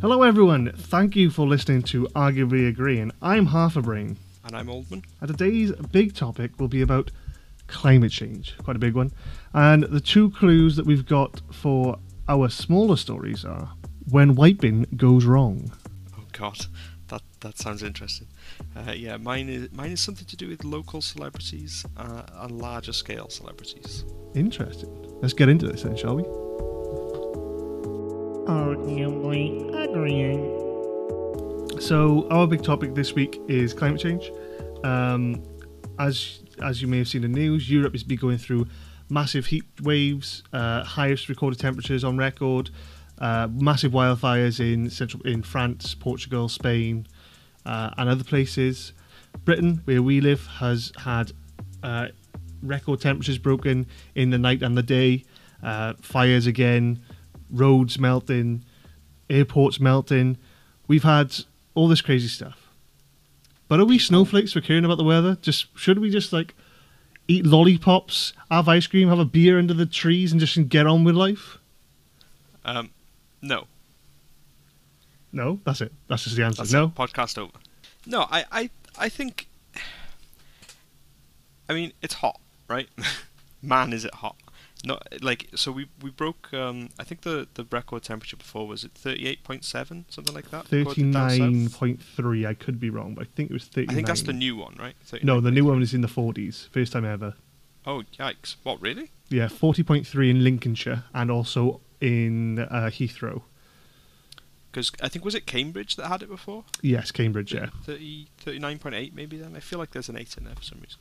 Hello, everyone. Thank you for listening to Arguably Agreeing. I'm Half a Brain, And I'm Oldman. and today's big topic will be about climate change, quite a big one. And the two clues that we've got for our smaller stories are when white bin goes wrong. Oh God, that that sounds interesting. Uh, yeah, mine is mine is something to do with local celebrities uh, and larger scale celebrities. Interesting. Let's get into this then, shall we? Arguably agreeing. So our big topic this week is climate change. Um, as as you may have seen in the news, Europe is be going through massive heat waves, uh, highest recorded temperatures on record, uh, massive wildfires in central in France, Portugal, Spain, uh, and other places. Britain, where we live, has had uh, record temperatures broken in the night and the day. Uh, fires again, roads melting, airports melting. We've had all this crazy stuff. But are we snowflakes for caring about the weather? Just should we just like eat lollipops, have ice cream, have a beer under the trees, and just get on with life? Um, no, No, that's it. That's just the answer. that's no. it. podcast over. No, I I I think. I mean, it's hot, right? Man, is it hot? Not like so. We we broke. Um, I think the the record temperature before was it thirty eight point seven, something like that. south? Thirty-nine point three. I could be wrong, but I think it was thirty-nine. I think that's the new one, right? No, the new one is in the forties. First time ever. Oh yikes! What really? Yeah, forty point three in Lincolnshire and also in uh, Heathrow. Because I think was it Cambridge that had it before? Yes, Cambridge. Yeah. 30, 39.8 maybe then. I feel like there's an 8 in there for some reason.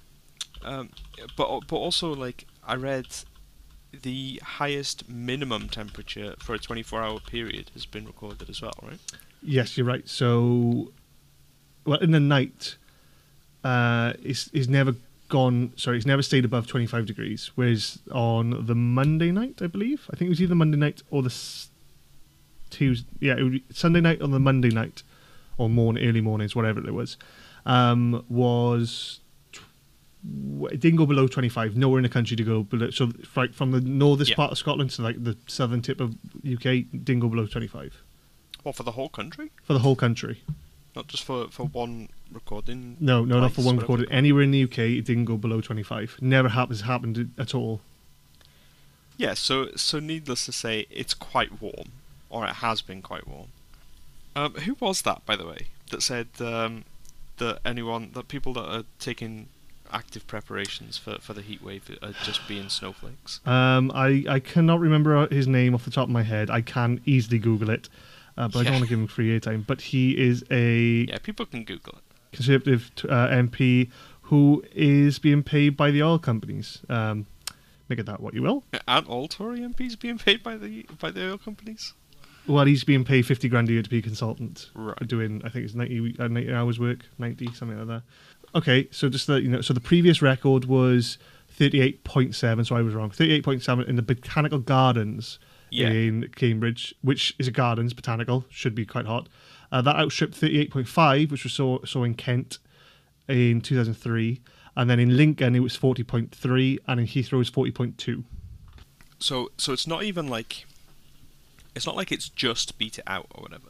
Um, but but also like I read the highest minimum temperature for a 24 hour period has been recorded as well, right? Yes, you're right. So, well, in the night, uh, it's, it's never gone. Sorry, it's never stayed above 25 degrees. Whereas on the Monday night, I believe, I think it was either Monday night or the Tuesday. Yeah, it would Sunday night on the Monday night, or morning, early mornings, whatever it was, um, was. It didn't go below 25. Nowhere in the country to go below. So, right from the northest Yeah. part of Scotland to like the southern tip of UK, didn't go below 25 Well, for the whole country, for the whole country. not just for for one recording. No, no, not for one recorded. Anywhere in the UK, it didn't go below 25. Never happens happened at all. Yeah, so so needless to say, it's quite warm, or it has been quite warm. Um, who was that, by the way, that said um, that anyone, that people that are taking active preparations for, for the heat wave are just being snowflakes? Um, I, I cannot remember his name off the top of my head. I can easily Google it, uh, but I don't want to give him free airtime. But he is a Yeah, people can Google it. Conservative uh, MP who is being paid by the oil companies. Um, make it that what you will. Aren't all Tory MPs being paid by the by the oil companies? Well, he's being paid 50 grand a year to be a consultant. Right. Doing, I think it's 90, uh, 90 hours work, 90, something like that. Okay, so just that, you know, so the previous record was 38.7, so I was wrong. 38.7 in the Botanical Gardens Yeah. in Cambridge, which is a gardens, botanical, should be quite hot. Uh, that outstripped 38.5, which was so, so in Kent in 2003. And then in Lincoln, it was 40.3, and in Heathrow, it was 40.2. So so it's not even like it's not like it's just beat it out or whatever.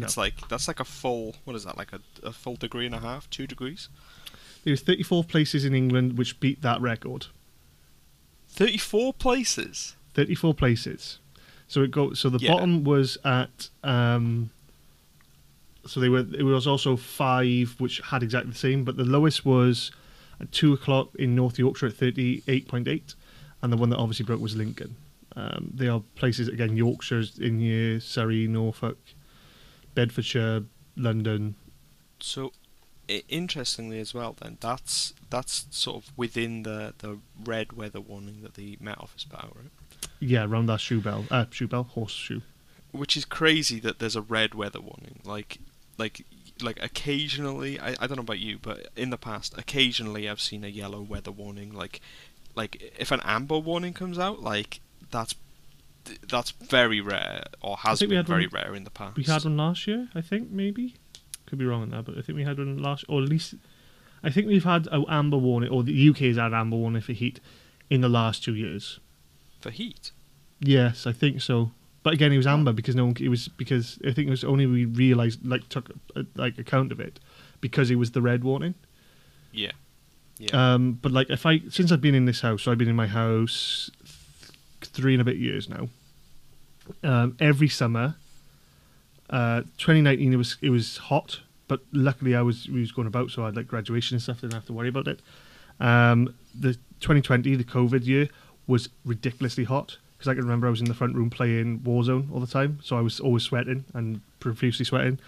No. It's like that's like a full what is that like a, a full degree and a half, two degrees, There was 34 places in England which beat that record. thirty four places. 34 places. So it go. So the Yeah. bottom was at. Um, so they were. It was also five, which had exactly the same, but the lowest was at two o'clock in North Yorkshire at 38.8, and the one that obviously broke was Lincoln. Um, they are places again. Yorkshire's in here, Surrey, Norfolk, Bedfordshire, London. So interestingly as well, then that's that's sort of within the the red weather warning that the Met Office put out, right? Yeah, around that shoe bell. Uh, shoe bell, horseshoe. Which is crazy that there's a red weather warning. Like like like occasionally, I, I don't know about you, but in the past, occasionally I've seen a yellow weather warning. Like like if an amber warning comes out, like that's that's very rare or has we been had very one- rare in the past. We had one last year, I think, maybe. Could be wrong on that, but I think we had one last, or at least, I think we've had an amber warning, or the UK has had amber warning for heat in the last two years. for heat. Yes, I think so. But again, it was amber because no one. It was because I think it was only we realised like took uh, like account of it because it was the red warning. Yeah. Yeah. Um, but like if I since I've been in this house, so I've been in my house th- three and a bit years now. Um, every summer, uh, 2019 it was it was hot, but luckily I was was going about, so I had like graduation and stuff, didn't have to worry about it. Um, the 2020, the COVID year, was ridiculously hot because I can remember I was in the front room playing Warzone all the time, so I was always sweating and profusely sweating.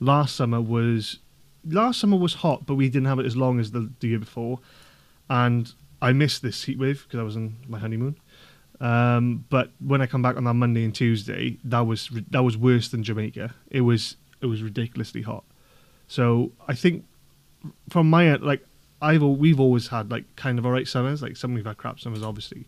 Last summer was last summer was hot, but we didn't have it as long as the, the year before, and I missed this heat wave because I was on my honeymoon. Um, but when I come back on that Monday and Tuesday, that was that was worse than Jamaica. It was it was ridiculously hot. So I think from my end, like I've we've always had like kind of alright summers. Like some we've had crap summers, obviously.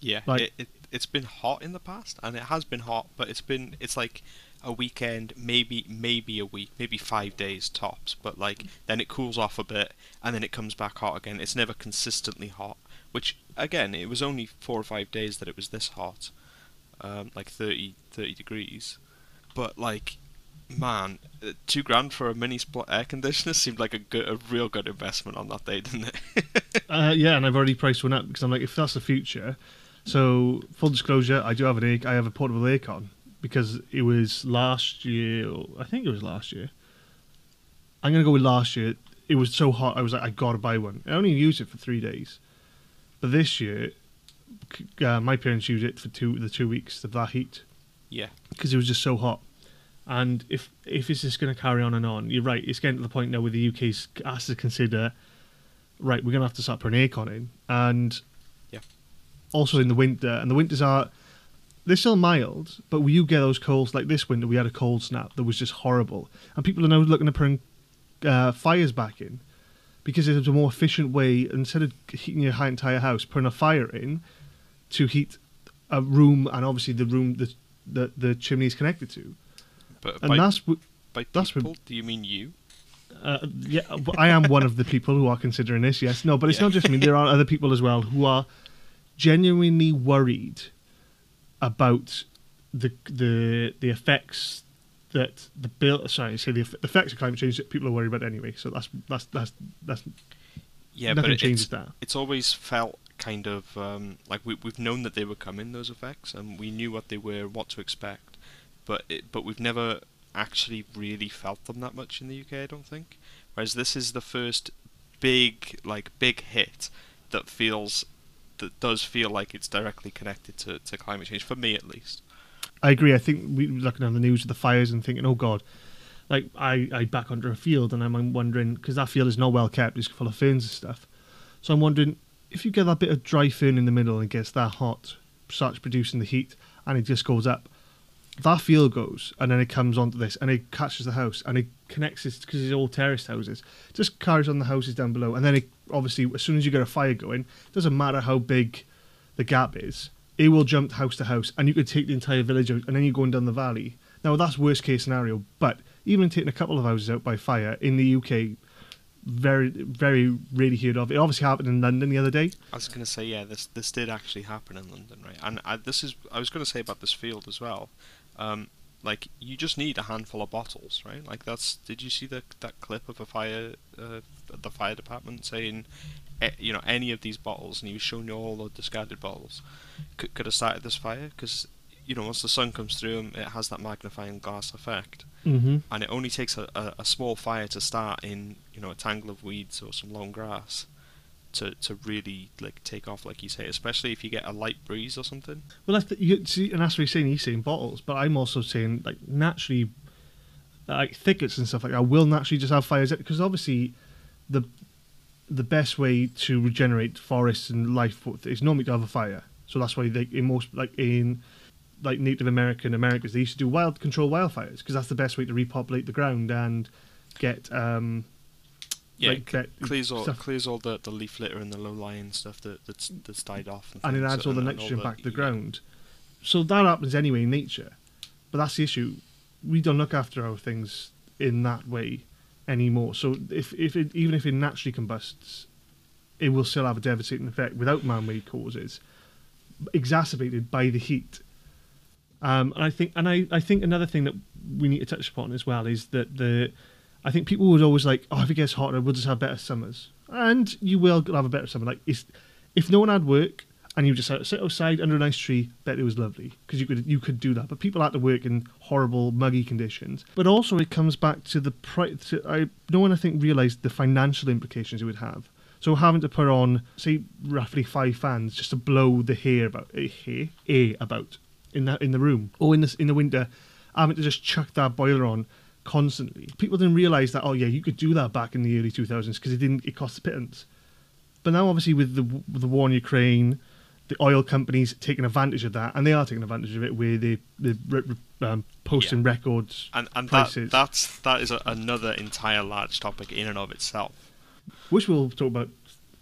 Yeah, Like- it, it it's been hot in the past, and it has been hot, but it's been it's like a weekend, maybe maybe a week, maybe five days tops. But like then it cools off a bit, and then it comes back hot again. It's never consistently hot. Which again, it was only four or five days that it was this hot, um, like 30, 30 degrees. But like, man, uh, two grand for a mini split air conditioner seemed like a good, a real good investment on that day, didn't it? Uh, yeah, and I've already priced one up because I'm like, if that's the future. So full disclosure, I do have an air, I have a portable aircon because it was last year. or- I think it was last year. I'm gonna go with last year. It was so hot. I was like, I gotta buy one. I only used it for three days, but this year, uh, my parents used it for two the two weeks of that heat yeah, because it was just so hot. And if if it's just going to carry on and on, you're right. It's getting to the point now where the UK's has to consider, right, we're going to have to start putting aircon in, and. Also in the winter. And the winters are they're still mild, but we you get those colds like this winter. We had a cold snap that was just horrible, and people are now looking to put uh, fires back in because it's a more efficient way instead of heating your entire house, putting a fire in to heat a room and obviously the room that the, the chimney is connected to. but And by, that's w- by that's people, do you mean you? uh, yeah, I am one of the people who are considering this. Yes, no, but it's Yeah. not just me. There are other people as well who are genuinely worried about the the the effects that the bill. Sorry, say the, the effects of climate change that people are worried about anyway. So that's that's that's that's Yeah, nothing but it, changes it's, that. it's always felt kind of um, like we, we've known that they were coming those effects and we knew what they were what to expect but it, but we've never actually really felt them that much in the UK I don't think whereas this is the first big like big hit that feels that does feel like it's directly connected to, to climate change for me at least I agree. I think we looking on the news with the fires and thinking, oh god, like I I back onto a field and I'm wondering because that field is not well kept, it's full of ferns and stuff. So I'm wondering if you get that bit of dry fern in the middle and gets that hot, starts producing the heat, and it just goes up. That field goes, and then it comes onto this, and it catches the house, and it connects it because it's all terraced houses. Just carries on the houses down below, and then it obviously as soon as you get a fire going, doesn't matter how big the gap is, it will jump house to house, and you could take the entire village out, and then you're going down the valley. Now that's worst case scenario, but even taking a couple of houses out by fire in the UK, very, very rarely heard of. It obviously happened in London the other day. I was going to say, yeah, this this did actually happen in London, right? And I, this is I was going to say about this field as well. Um, like you just need a handful of bottles, right? Like that's. Did you see the that clip of a fire, uh, the fire department saying, eh, you know, any of these bottles, and he was showing you all the discarded bottles, could could have started this fire because. You know, once the sun comes through it has that magnifying glass effect Mm-hmm. and it only takes a, a, a small fire to start in you know a tangle of weeds or some long grass to to really like take off like you say especially if you get a light breeze or something Well, that's the, you see, and that's what he's saying. He's saying bottles, but I'm also saying like naturally, like thickets and stuff like that will naturally just have fires because obviously, the the best way to regenerate forests and life is normally to have a fire. So that's why they in most like in like Native American Americas they used to do wild control wildfires because that's the best way to repopulate the ground and get um yeah like clears all stuff- clears all the, the leaf litter and the low lying stuff that that's that's died off and, and it adds all the nitrogen back to the yeah. ground. So that happens anyway in nature, but that's the issue. We don't look after our things in that way anymore. So if if it, even if it naturally combusts, it will still have a devastating effect without man-made causes, exacerbated by the heat. Um, and I think, and I, I think another thing that we need to touch upon as well is that the, I think people was always like, oh, if it gets hotter, we'll just have better summers, and you will have a better summer. Like, if if no one had work and you just sit outside under a nice tree, bet it was lovely because you could you could do that. But people had to work in horrible, muggy conditions. But also, it comes back to the price. I no one I think realised the financial implications it would have. So having to put on, say, roughly five fans just to blow the hair about eh, air about in the in the room, or in the in the winter, having to just chuck that boiler on constantly. People didn't realise that. Oh yeah, you could do that back in the early two thousands because it didn't. It cost a pittance. But now, obviously, with the with the war in Ukraine, the oil companies taking advantage of that, and they are taking advantage of it, where they they re- re- um, posting Yeah. records And and that, that's that is a, another entire large topic in and of itself. which we'll talk about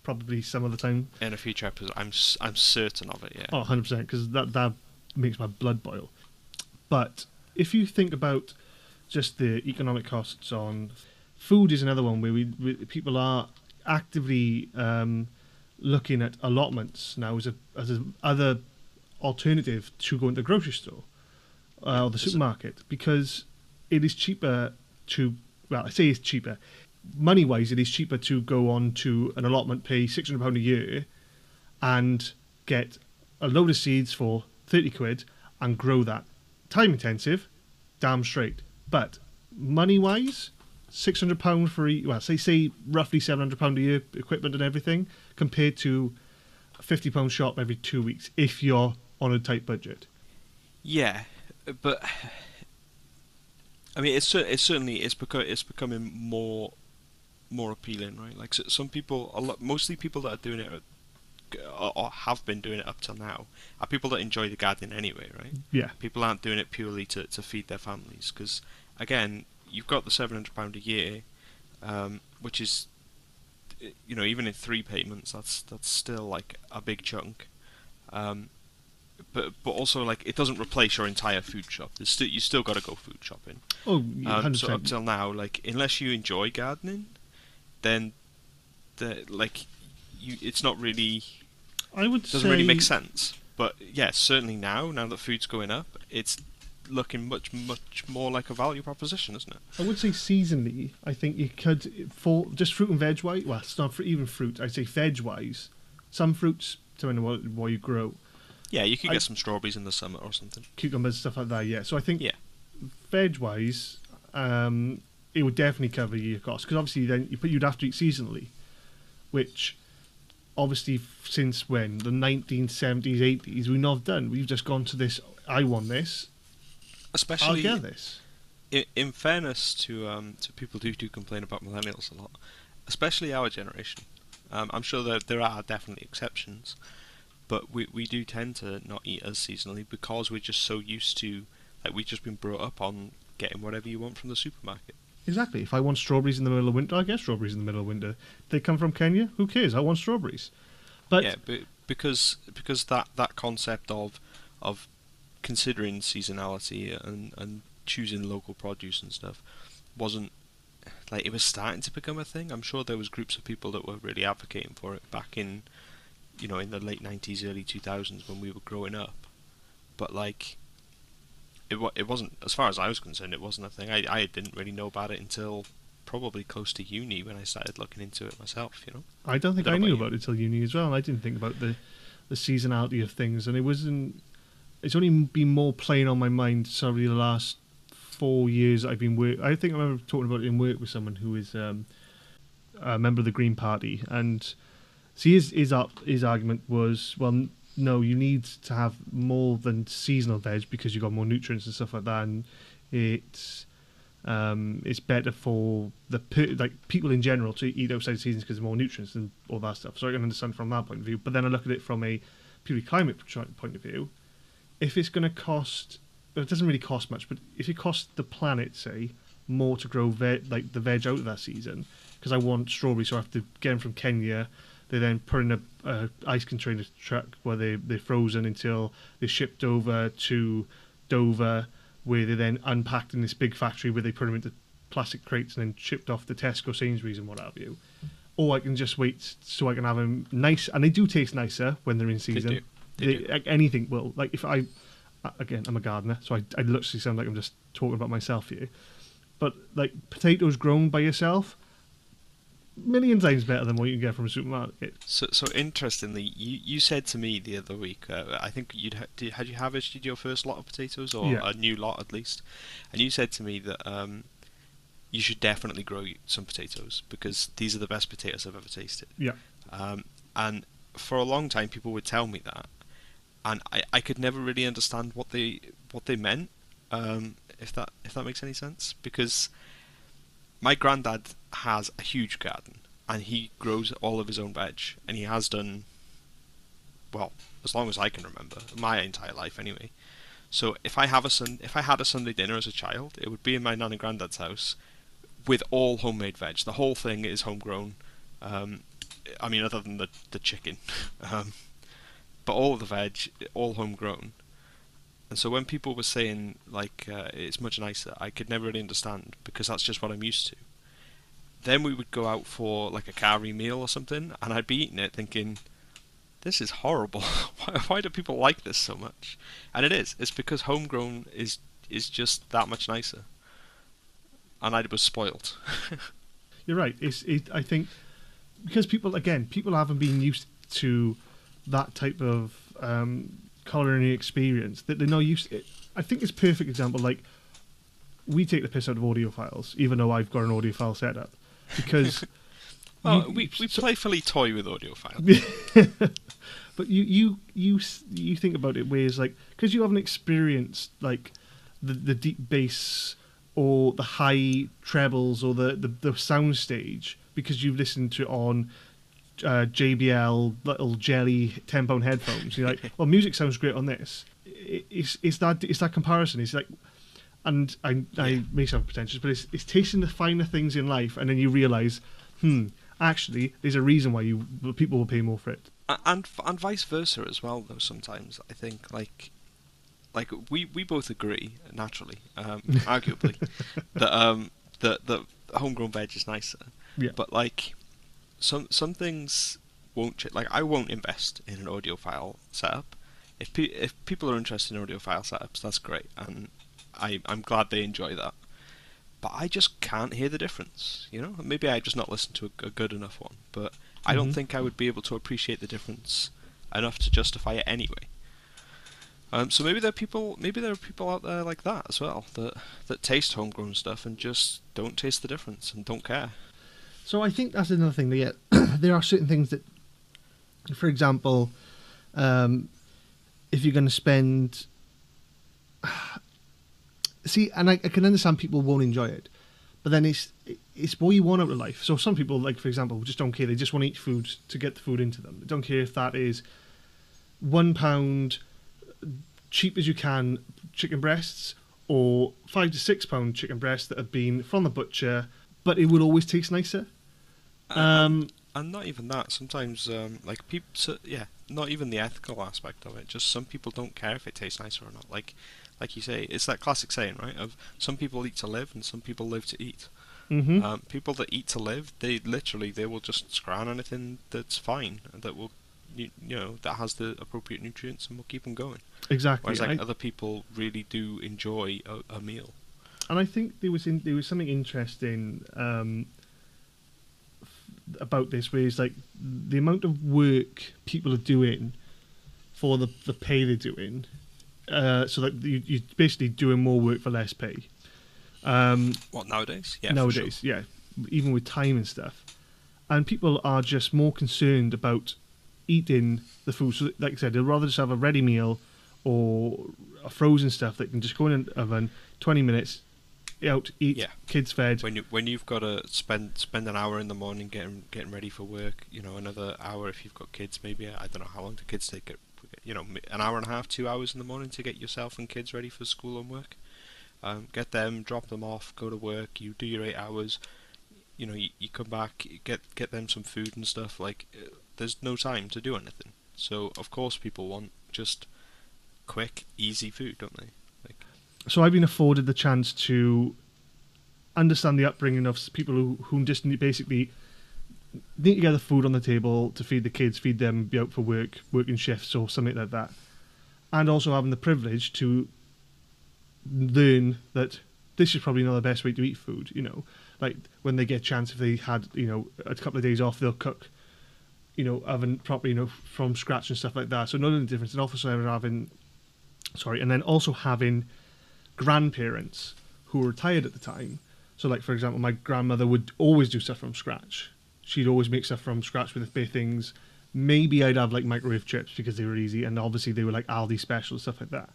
probably some other time. In a future episode, I'm I'm certain of it. Yeah. Oh, 100%, because that, that makes my blood boil. But if you think about just the economic costs on food, is another one where we, we people are actively um, looking at allotments now as a as a other alternative to going to the grocery store uh, or the supermarket because it is cheaper to well, I say it's cheaper. Money wise, it is cheaper to go on to an allotment, pay six hundred pound a year, and get a load of seeds for 30 quid and grow that. Time intensive, damn straight. But money wise, £600 for each, well, say, say roughly £700 a year equipment and everything, compared to a £50 shop every two weeks if you're on a tight budget. Yeah, but I mean, it's it's certainly it's become it's becoming more more appealing, right? Like so, some people, a lot, mostly people that are doing it, are, or have been doing it up till now, are people that enjoy the gardening anyway, right? Yeah. People aren't doing it purely to, to feed their families because, again, you've got the seven hundred pound a year, um, which is, you know, even in three payments, that's that's still like a big chunk. Um, but but also like it doesn't replace your entire food shop. There's still you still got to go food shopping. Oh, yeah, Um, 100%. so up till now, like unless you enjoy gardening, then the like you it's not really I would doesn't say really make sense. But yeah, certainly now, now that food's going up, it's looking much much more like a value proposition, isn't it? I would say seasonally. I think you could for just fruit and veg wise. Well, it's not for even fruit. I'd say veg wise. Some fruits, depending on what, what you grow, Yeah, you could I- get some strawberries in the summer or something. cucumbers, stuff like that. Yeah. So I think Yeah. veg wise, um, it would definitely cover your costs because obviously then you, you'd have to eat seasonally, which obviously since when the 1970s, 80s we've not done. We've just gone to this. I want this. I'll Especially get this. in, in fairness to um, to people who do complain about millennials a lot, especially our generation. Um, I'm sure that there are definitely exceptions, but we we do tend to not eat as seasonally because we're just so used to like we've just been brought up on getting whatever you want from the supermarket. Exactly. If I want strawberries in the middle of winter, I get strawberries in the middle of winter. They come from Kenya. Who cares? I want strawberries. But yeah, but because because that that concept of of considering seasonality and and choosing local produce and stuff wasn't like it was starting to become a thing. I'm sure there was groups of people that were really advocating for it back in you know in the late 90s, early 2000s when we were growing up. But like it wa- it wasn't as far as I was concerned. It wasn't a thing. I I didn't really know about it until probably close to uni when I started looking into it myself. You know. I don't think Don't I know knew about about it till uni as well. And I didn't think about the the seasonality of things, and it wasn't. It's only been more playing on my mind probably the last four years I've been work. I think I remember talking about it in work with someone who is um, a member of the Green Party, and see his his his argument was well. No, you need to have more than seasonal veg because you've got more nutrients and stuff like that, and it's um, it's better for the per- like people in general to eat outside seasons because more nutrients and all that stuff. So I can understand from that point of view. But then I look at it from a purely climate point of view. If it's going to cost, well, it doesn't really cost much, but if it costs the planet, say, more to grow veg, like the veg out of that season, because I want strawberries, so I have to get them from Kenya. They then put in a, a ice container truck where they they're frozen until they're shipped over to Dover, where they're then unpacked in this big factory where they put them into plastic crates and then shipped off to Tesco, Sainsbury's, and what have you. Or I can just wait so I can have them nice, and they do taste nicer when they're in season. Like, anything will like if I again, I'm a gardener, so I, I literally sound like I'm just talking about myself here. But like potatoes grown by yourself, million times better than what you can get from a supermarket. So, so interestingly, you, you said to me the other week, uh, I think you'd ha- did, had you harvested your first lot of potatoes or Yeah. a new lot at least, and you said to me that um, you should definitely grow some potatoes because these are the best potatoes I've ever tasted. Yeah. Um, and for a long time, people would tell me that, and I, I could never really understand what they what they meant. Um, if that if that makes any sense, because my granddad has a huge garden and he grows all of his own veg, and he has done well as long as I can remember, my entire life anyway. So if I have a sun, if I had a Sunday dinner as a child, it would be in my nan and granddad's house with all homemade veg. The whole thing is homegrown. Um, I mean, other than the the chicken, um, but all the veg, all homegrown. And so when people were saying like uh, it's much nicer, I could never really understand because that's just what I'm used to. Then we would go out for like a curry meal or something, and I'd be eating it thinking, "This is horrible. why, why do people like this so much?" And it is. It's because homegrown is is just that much nicer. And I was spoilt. You're right. It's it, I think because people again people haven't been used to that type of um, culinary experience that they're not used. To. I think it's a perfect example. Like we take the piss out of audiophiles, even though I've got an audiophile setup, because well, you- we we so- playfully toy with audiophiles. but you you you you think about it ways like because you haven't experienced like the the deep bass or the high trebles or the the, the sound stage because you've listened to it on uh, JBL little jelly ten pound headphones. You're like, well, music sounds great on this. It's it's that it's that comparison. It's like, and I I Yeah. may sound pretentious, but it's it's tasting the finer things in life, and then you realise, hmm, actually, there's a reason why you people will pay more for it. And and vice versa as well though sometimes i think like like we we both agree naturally um arguably that um that that homegrown veg is nicer Yeah. but like some some things won't ch- like i won't invest in an audiophile setup if pe- if people are interested in audiophile setups that's great and i i'm glad they enjoy that but I just can't hear the difference. You know, maybe I just not listened to a, a good enough one, but I don't Mhm. think I would be able to appreciate the difference enough to justify it anyway. Um, so maybe there are people, maybe there are people out there like that as well that that taste homegrown stuff and just don't taste the difference and don't care. So I think that's another thing. That there are certain things that, for example, um, if you're going to spend, see, and I, I can understand people won't enjoy it, but then it's it's what you want out of life. So some people, like for example, just don't care. They just want to eat food to get the food into them. They don't care if that is one pound cheap as you can chicken breasts or five to six pound chicken breasts that have been from the butcher, but it will always taste nicer. Um, and not even that. Sometimes, um, like people, so, yeah, not even the ethical aspect of it. Just some people don't care if it tastes nicer or not. Like, like you say, it's that classic saying, right? Of some people eat to live and some people live to eat. mhm. Um, people that eat to live, they literally they will just scrounge anything that's fine that will, you, you know, that has the appropriate nutrients and will keep them going. exactly. Whereas like I- other people really do enjoy a, a meal. and I think there was in, there was something interesting um, about this, where it's like the amount of work people are doing for the the pay they're doing. Uh, so that you, you're basically doing more work for less pay. Um, What nowadays? Yeah, nowadays, yeah, even with time and stuff, and people are just more concerned about eating the food. So, like I said, they'd rather just have a ready meal or a frozen stuff that can just go in an oven, twenty minutes, out, eat, Yeah. kids fed. When you when you've got to spend spend an hour in the morning getting getting ready for work, you know, another hour if you've got kids, maybe I don't know how long do kids take it, you know, an hour and a half, two hours in the morning to get yourself and kids ready for school and work. Um, get them, drop them off, go to work. You do your eight hours. You know, you, you come back, you get get them some food and stuff. Like, uh, there's no time to do anything. So of course people want just quick, easy food, don't they? So I've been afforded the chance to understand the upbringing of people who who just basically need to get the food on the table to feed the kids, feed them, be out for work, working shifts or something like that. and also having the privilege to learn that this is probably not the best way to eat food. You know, like when they get a chance, if they had you know a couple of days off, they'll cook. You know, oven properly, you know, from scratch and stuff like that. So knowing the difference, and also having, sorry, and then also having grandparents who were retired at the time. So, like for example, my grandmother would always do stuff from scratch. She'd always make stuff from scratch with bare things. Maybe I'd have like microwave chips because they were easy, and obviously they were like Aldi special stuff like that.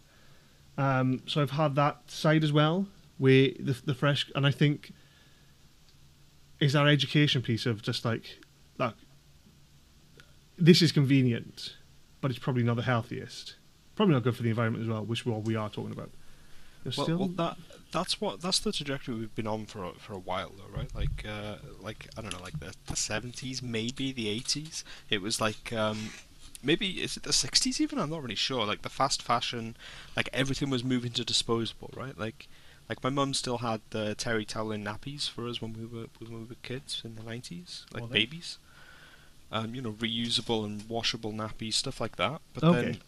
Um, so I've had that side as well, where the the fresh, and I think is our education piece of just like, like this is convenient, but it's probably not the healthiest. Probably not good for the environment as well, which what we are talking about. There's Well, still, well, that that's what that's the trajectory we've been on for a, for a while though, right? Like uh, like I don't know, like the the seventies, maybe the eighties. It was like um, maybe is it the sixties even? I'm not really sure. Like the fast fashion, like everything was moving to disposable, right? Like like my mum still had the terry towel and nappies for us when we were when we were kids in the nineties, like Well, babies. Um, you know, reusable and washable nappies, stuff like that. But Okay. then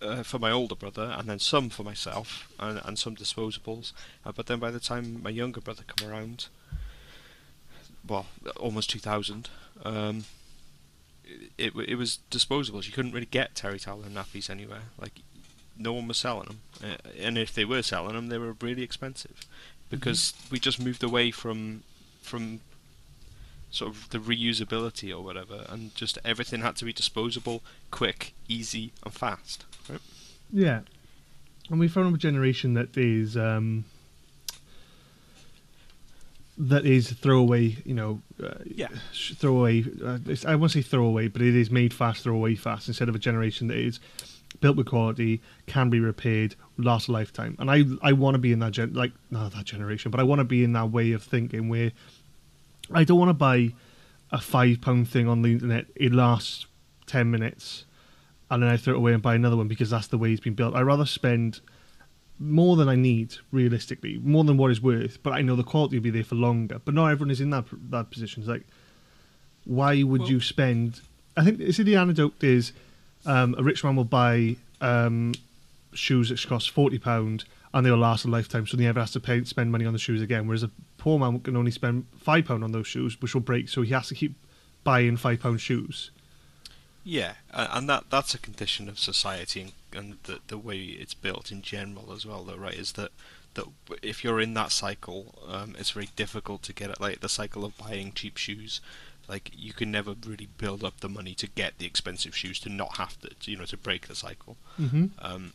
uh, for my older brother, and then some for myself, and, and some disposables. Uh, but then by the time my younger brother come around, well, almost 2000, um, it, it it was disposables. You couldn't really get terry towel and nappies anywhere. Like no one was selling them, uh, and if they were selling them, they were really expensive because we just moved away from from sort of the reusability or whatever, and just everything had to be disposable, quick, easy, and fast. Right? Yeah, and we found a generation that is um, that is throwaway. You know, uh, Yeah. throwaway. Uh, it's- I won't say throwaway, but it is made fast, throwaway fast. Instead of a generation that is built with quality, can be repaired, last a lifetime. And I I want to be in that gen like not that generation, but I want to be in that way of thinking where I don't want to buy a five pound thing on the internet. It lasts ten minutes, and then I throw it away and buy another one because that's the way it's been built. I rather spend more than I need, realistically, more than what is worth. But I know the quality will be there for longer. But not everyone is in that that position. It's like, why would Well- you spend? I think see the anecdote is, um, a rich man will buy um, shoes that cost forty pound and they'll last a lifetime, so he never has to pay spend money on the shoes again. Whereas a poor man can only spend five pound on those shoes, which will break, so he has to keep buying five pound shoes. Yeah, and that that's a condition of society and, and the the way it's built in general as well, though, right? Is that that if you're in that cycle, um, it's very difficult to get it. Like the cycle of buying cheap shoes, like you can never really build up the money to get the expensive shoes to not have to, you know, to break the cycle. Mm-hmm. Um,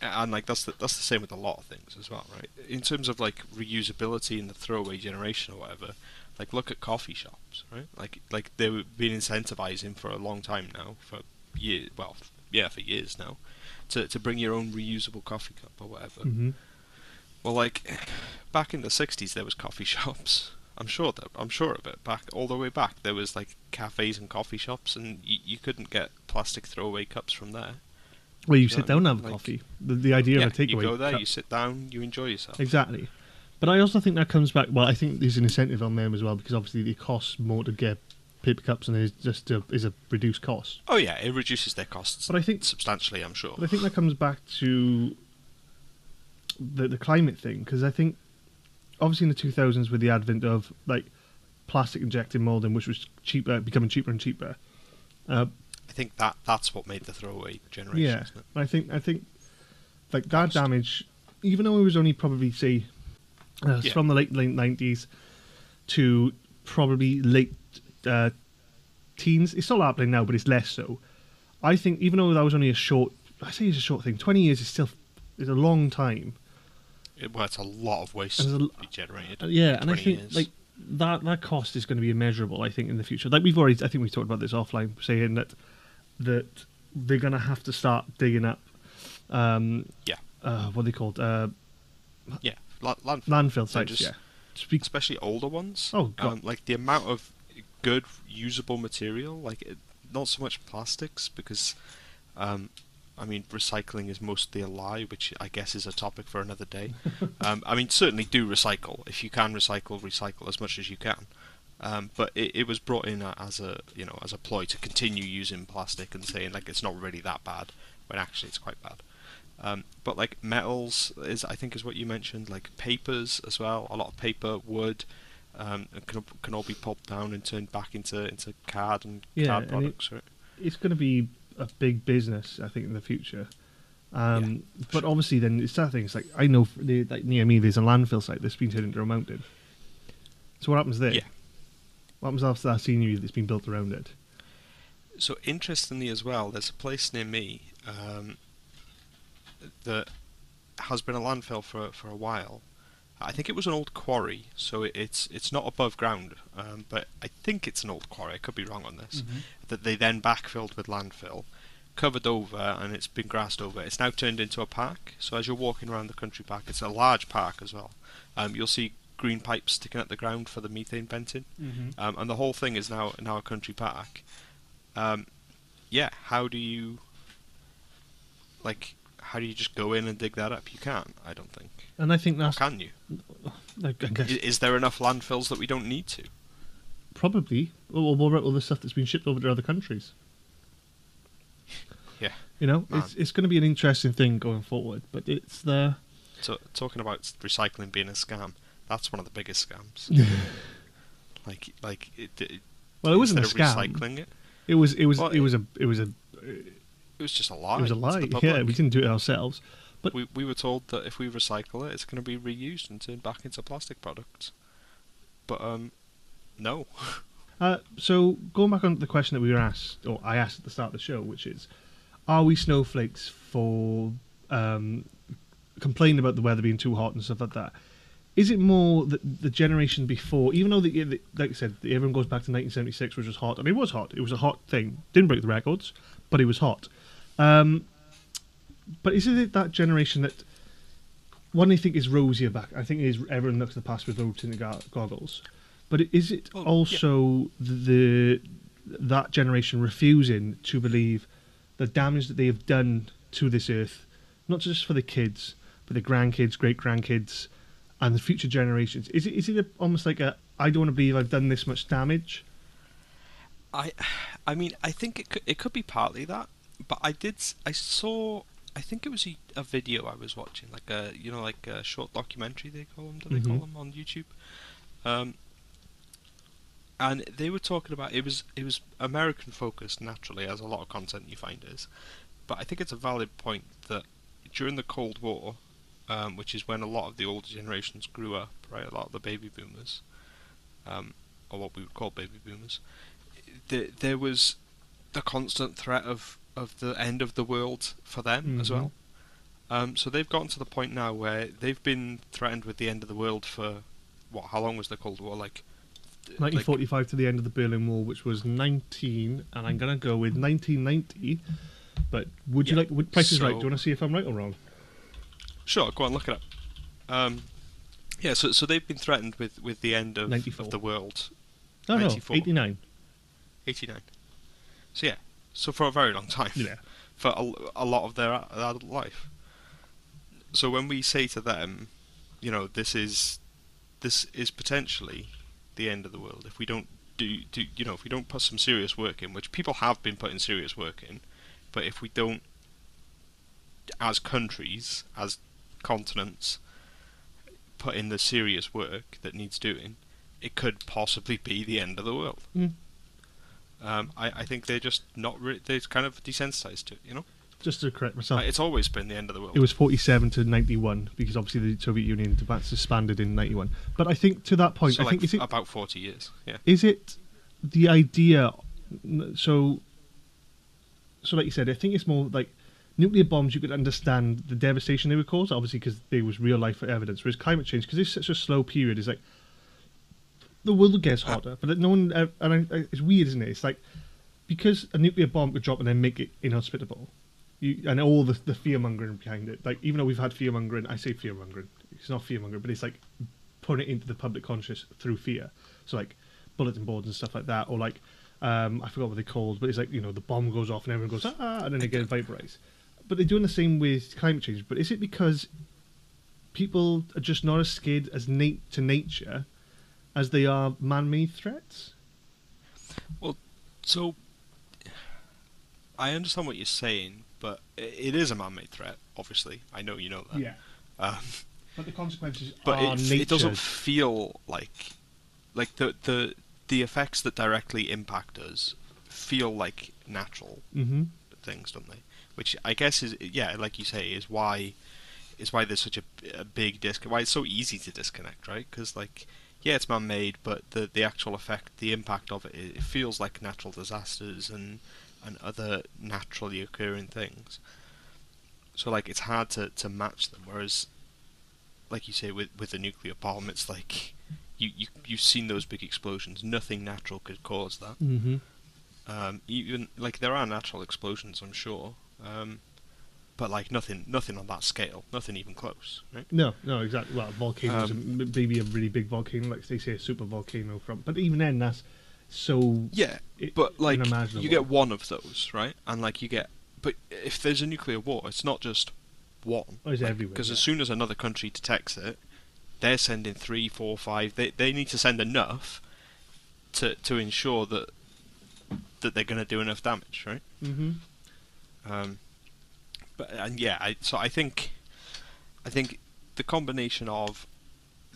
and like that's the, that's the same with a lot of things as well, right? In terms of like reusability and the throwaway generation or whatever, like look at coffee shops, right? Like like they've been incentivizing for a long time now, for years, well, yeah, for years now, to to bring your own reusable coffee cup or whatever. Mm-hmm. Well, like back in the '60s, there was coffee shops. I'm sure that I'm sure of it. Back all the way back, there was like cafes and coffee shops, and y- you couldn't get plastic throwaway cups from there. Well, you Yeah, sit down and have a like- coffee. The, the idea yeah, of a takeaway. you go there, cup- you sit down, you enjoy yourself. Exactly. But I also think that comes back. Well, I think there's an incentive on them as well because obviously it costs more to get paper cups and it's just a, is a reduced cost. Oh yeah, it reduces their costs But I think substantially. I'm sure. But I think that comes back to the the climate thing because I think obviously in the 2000s with the advent of like plastic injected molding, which was cheaper, becoming cheaper and cheaper. Uh, I think that that's what made the throwaway generation. yeah, Isn't it? I think I think like that Cost. damage, even though it was only probably say uh, Yeah. from the late late 90s to probably late uh, teens, it's still happening now, but it's less so. I think even though that was only a short, I say it's a short thing. 20 years is still is a long time. It, well, it's a lot of waste a to be generated. Uh, yeah, and I think years. like that that cost is going to be immeasurable. I think in the future, like we've already, I think we talked about this offline, saying that that they're going to have to start digging up, um, Yeah. uh, what are they called, uh, yeah, la- landfill. landfill sites. just- yeah, Speak, especially older ones. Oh, God. Um, like the amount of good usable material, like it, not so much plastics, because, um, I mean, recycling is mostly a lie, which I guess is a topic for another day. um, I mean, certainly do recycle if you can recycle, recycle as much as you can. Um, but it, it was brought in as a you know as a ploy to continue using plastic and saying like it's not really that bad when actually it's quite bad. Um, but like metals is I think is what you mentioned, like papers as well. A lot of paper, wood, um, can can all be pulped down and turned back into into card and Yeah, card and it- products. right? It's going to be a big business, I think, in the future. Um, Yeah, but sure. obviously, then it's that thing. It's like I know, the, like near me, there's a landfill site that's been turned into a mountain. So what happens there? Yeah. What happens after that scenery that's been built around it? So interestingly as well, there's a place near me um, that has been a landfill for for a while. I think it was an old quarry, so it, it's it's not above ground, um, but I think it's an old quarry. I could be wrong on this. That they then backfilled with landfill, covered over, and it's been grassed over. It's now turned into a park. So as you're walking around the country park, it's a large park as well. Um, you'll see green pipes sticking at the ground for the methane venting Mm-hmm. um, and the whole thing is now now a country park. Um, yeah, how do you like? How do you just go in and dig that up? You can't. I don't think. And I think Or that's can you? I guess Is there enough landfills that we don't need to? probably. Or what about all the stuff that's been shipped over to other countries? Yeah. You know, Man. it's it's going to be an interesting thing going forward. But it's the So talking about recycling being a scam, that's one of the biggest scams. like like it. it well, it wasn't a scam. Recycling it. It was it was Well, it was a it was a It was just a lie. it was a lie. Yeah, we didn't do it ourselves. But we, we were told that if we recycle it, it's going to be reused and turned back into plastic products. But um, no. Uh, so going back on the question that we were asked, or I asked at the start of the show, which is, are we snowflakes for um, complaining about the weather being too hot and stuff like that? Is it more that the generation before, even though the, the, like I said, everyone goes back to 1976, which was hot, I and mean, it was hot. It was a hot thing. Didn't break the records, but it was hot. Um, but isn't it that generation that one I think is rosier back? I think is everyone looks at the past with rose tinted goggles. But is it Oh, also the, the that generation refusing to believe the damage that they have done to this earth, not just for the kids, but the grandkids, great grandkids, and the future generations? Is it is it almost like a I don't want to believe I've done this much damage? I, I mean, I think it could, it could be partly that, but I did I saw I think it was a, a video I was watching, like a you know like a short documentary they call them, do they call Mhm. them on YouTube? Um, and they were talking about it was it was American focused naturally, as a lot of content you find is, but I think it's a valid point that during the Cold War, um, which is when a lot of the older generations grew up, right, a lot of the baby boomers, um, or what we would call baby boomers, there, there was the constant threat of, of the end of the world for them as Mhm. well. Um, so they've gotten to the point now where they've been threatened with the end of the world for what? How long was the Cold War? Like, like 1945 to the end of the Berlin Wall, which was 19, and I'm gonna go with 1990. But would you Yeah, like? Would Price is right? Do you want to see if I'm right or wrong? Sure, go on, look it up. Um, yeah, so so they've been threatened with, with the end of, of the world. No, no, 94. 89. 89. So yeah, so for a very long time. Yeah. For a, a lot of their, adult life. So when we say to them, you know, this is this is potentially the end of the world if we don't do, do you know if we don't put some serious work in, which people have been putting serious work in, but if we don't, as countries, as continents, put in the serious work that needs doing, it could possibly be the end of the world. Mm. Um, I, I think they're just not re- they're kind of desensitized to it, you know. Just to correct myself, Like, it's always been the end of the world. it was 47 to 91 because obviously the Soviet Union disbanded in 91. But I think to that point, so I like think is it about forty years. Yeah. is it the idea? So, so like you said, I think it's more like nuclear bombs. You could understand the devastation they would cause, obviously, because there was real life evidence. Whereas climate change, because it's such a slow period, is like the world gets hotter, but no one. Uh, and I, it's weird, isn't it? It's like because a nuclear bomb could drop and then make it inhospitable. You, and all the, the fear mongering behind it. Like even though we've had fear mongering, I say fear mongering. It's not fear mongering, but it's like putting it into the public conscious through fear. So like bulletin boards and stuff like that, or like um, I forgot what they're called, but it's like you know the bomb goes off and everyone goes ah, and then again vibrates. But they're doing the same with climate change. But is it because people are just not as scared as nat- to nature as they are man-made threats? Well, so I understand what you're saying, but it is a man-made threat. Obviously, I know you know that. Yeah, Um, but the consequences but are it, it doesn't feel like like the the the effects that directly impact us feel like natural hmm things, don't they? Which I guess is yeah, like you say, is why is why there's such a, a big disc. Why it's so easy to disconnect, right? Because like yeah, it's man-made, but the the actual effect, the impact of it, it feels like natural disasters and and other naturally occurring things. So like it's hard to, to match them. Whereas, like you say, with with the nuclear bomb, it's like you you you've seen those big explosions. Nothing natural could cause that. hmm Um, even like there are natural explosions, I'm sure, um, but like nothing, nothing on that scale, nothing even close, right? No, no, exactly. Well, volcanoes, Um, maybe a really big volcano, like they say, a super volcano from. But even then, that's so. Yeah, i- but like you get one of those, right? And like you get, but if there's a nuclear war, it's not just one. Oh, it's everywhere, Because as soon as another country detects it, they're sending three, four, five. They they need to send enough to to ensure that that they're going to do enough damage, right? hmm Um, but and yeah, I, so I think, I think the combination of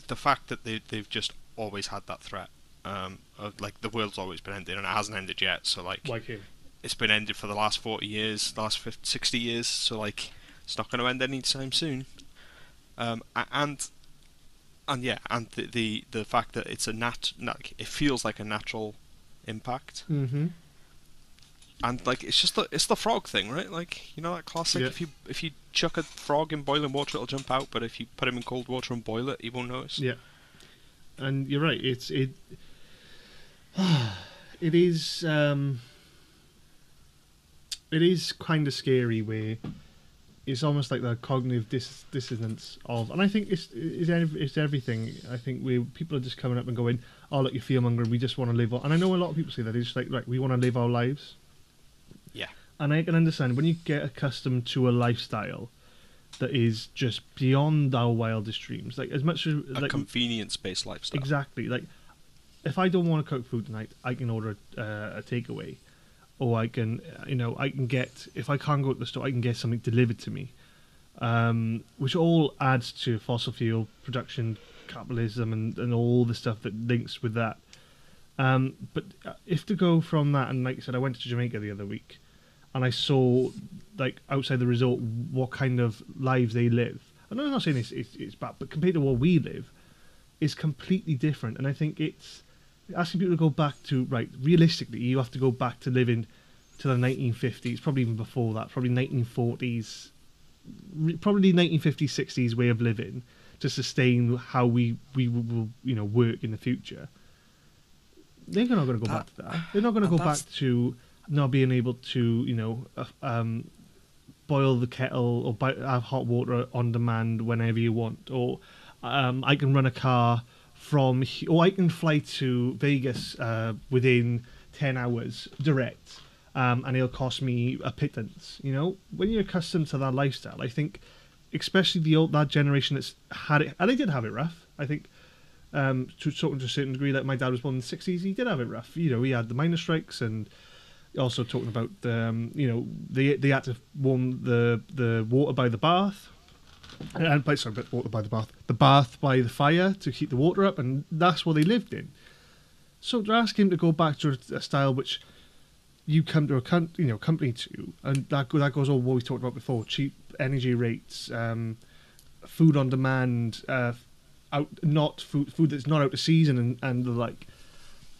the fact that they they've just always had that threat, um, of like the world's always been ended and it hasn't ended yet. So like Like it's been ended for the last forty years, the last 50, 60 years. So like it's not going to end anytime soon. Um, and and yeah, and the the, the fact that it's a nat, like it feels like a natural impact hmm and like it's just the it's the frog thing, right? Like you know that classic. Yeah. If you if you chuck a frog in boiling water, it'll jump out. But if you put him in cold water and boil it, he won't notice. Yeah, and you're right. It's it. It is. Um, it is kind of scary where it's almost like the cognitive dis- dissonance of, and I think it's it's, it's everything. I think we people are just coming up and going, "Oh, look, you fear mongering. We just want to live." on-" And I know a lot of people say that. It's just like, right, we want to live our lives. And I can understand when you get accustomed to a lifestyle that is just beyond our wildest dreams. Like as much as A like convenience-based lifestyle. exactly like if I don't want to cook food tonight, I can order uh, a takeaway, or I can you know I can get if I can't go to the store, I can get something delivered to me, um, which all adds to fossil fuel production, capitalism, and, and all the stuff that links with that. Um, but uh, if to go from that, and like I said, I went to Jamaica the other week, and I saw like outside the resort what kind of lives they live. And I'm not saying it's, it's, it's bad, but compared to what we live, it's completely different. And I think it's asking people to go back to right. Realistically, you have to go back to living to the 1950s, probably even before that, probably 1940s, probably 1950s, 60s way of living to sustain how we we will, will you know work in the future. They're not going to go uh, back to that. They're not going to uh, go back to not being able to you know uh, um, boil the kettle or buy, have hot water on demand whenever you want, or um, I can run a car from, or I can fly to Vegas uh, within ten hours direct, um, and it'll cost me a pittance. You know, when you're accustomed to that lifestyle, I think, especially the old that generation that's had it, and they did have it rough. I think. Um, to to a certain degree, like my dad was born in the sixties, he did have it rough. You know, he had the miners' strikes, and also talking about um, you know they they had to warm the the water by the bath and by sorry, but water by the bath, the bath by the fire to keep the water up, and that's what they lived in. So to ask him to go back to a, a style which you come to a you know company to, and that that goes all what we talked about before: cheap energy rates, um, food on demand, uh, out not food food that's not out of season, and and the like.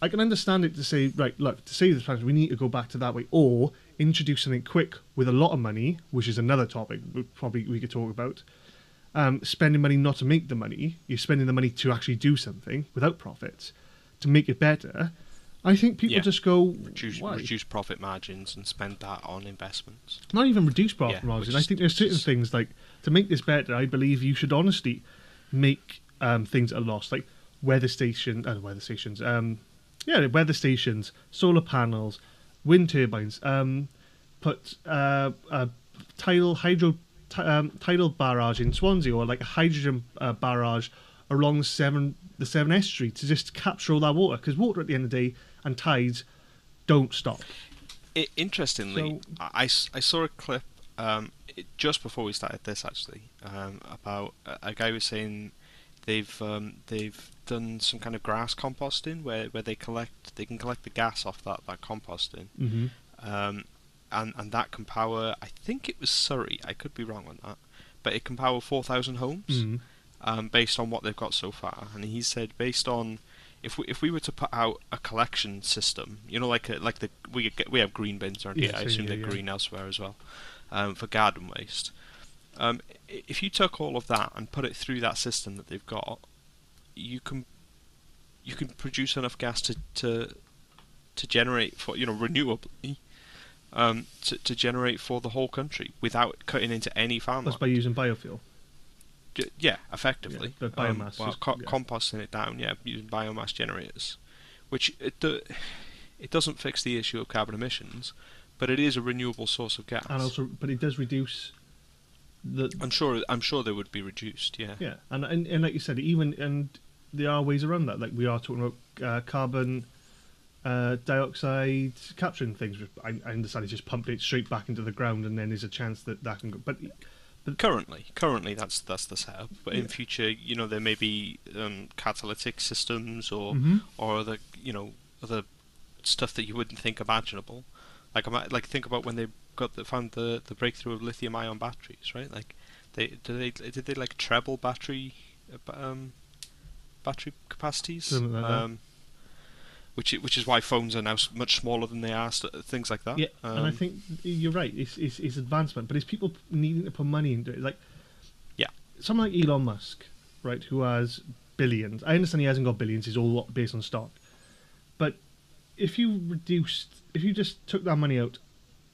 I can understand it to say, right, look, to save this planet, we need to go back to that way, or introduce something quick with a lot of money, which is another topic we probably we could talk about. Um, spending money not to make the money, you're spending the money to actually do something without profits to make it better. I think people Yeah. just go Reduce reduce profit margins and spend that on investments. not even reduce profit Yeah, margin. which I think there's certain is- things like to make this better. I believe you should honestly make um, things at a loss, like weather station, uh, weather stations, um, yeah, weather stations, solar panels, wind turbines. Um, put uh, a tidal hydro ti- um, tidal barrage in Swansea or like a hydrogen uh, barrage along the Severn the Severn Estuary to just capture all that water because water at the end of the day and tides don't stop. I interestingly, So- I, I saw a clip um, it, just before we started this actually um, about a, a guy was saying they've um, they've done some kind of grass composting where, where they collect they can collect the gas off that that composting Mm-hmm. um, and and that can power I think it was Surrey I could be wrong on that but it can power 4,000 homes Mm-hmm. um, based on what they've got so far. And he said based on if we if we were to put out a collection system, you know, like a, like the we get, we have green bins around Yeah, here. I assume here, they're yeah. green elsewhere as well um, for garden waste. Um, if you took all of that and put it through that system that they've got, you can you can produce enough gas to to, to generate for you know renewably. Um, to, to generate for the whole country without cutting into any farmland. That's by using biofuel. Yeah, effectively. Yeah, the Um, biomass well, co- yeah. composting it down, yeah, using biomass generators, which it do, it doesn't fix the issue of carbon emissions, but it is a renewable source of gas. And also, but it does reduce I'm sure I'm sure they would be reduced. Yeah. yeah, and, and and like you said, even and there are ways around that. Like we are talking about uh, carbon uh, dioxide capturing things. I, I understand it's just pumped it straight back into the ground, and then there's a chance that that can go. But Currently, currently that's that's the setup. But in future, you know, there may be um, catalytic systems or Mhm. or other you know other stuff that you wouldn't think imaginable. Like like think about when they got the, found the the breakthrough of lithium ion batteries, right? Like they did they did they like treble battery uh, um, battery capacities? Like um, which which is why phones are now much smaller than they are, things like that. yeah, and I Um, think you're right. It's, it's it's advancement, but it's people needing to put money into it. Like Yeah. someone like Elon Musk, right, who has billions. I understand he hasn't got billions. He's all based on stock. But if you reduced, if you just took that money out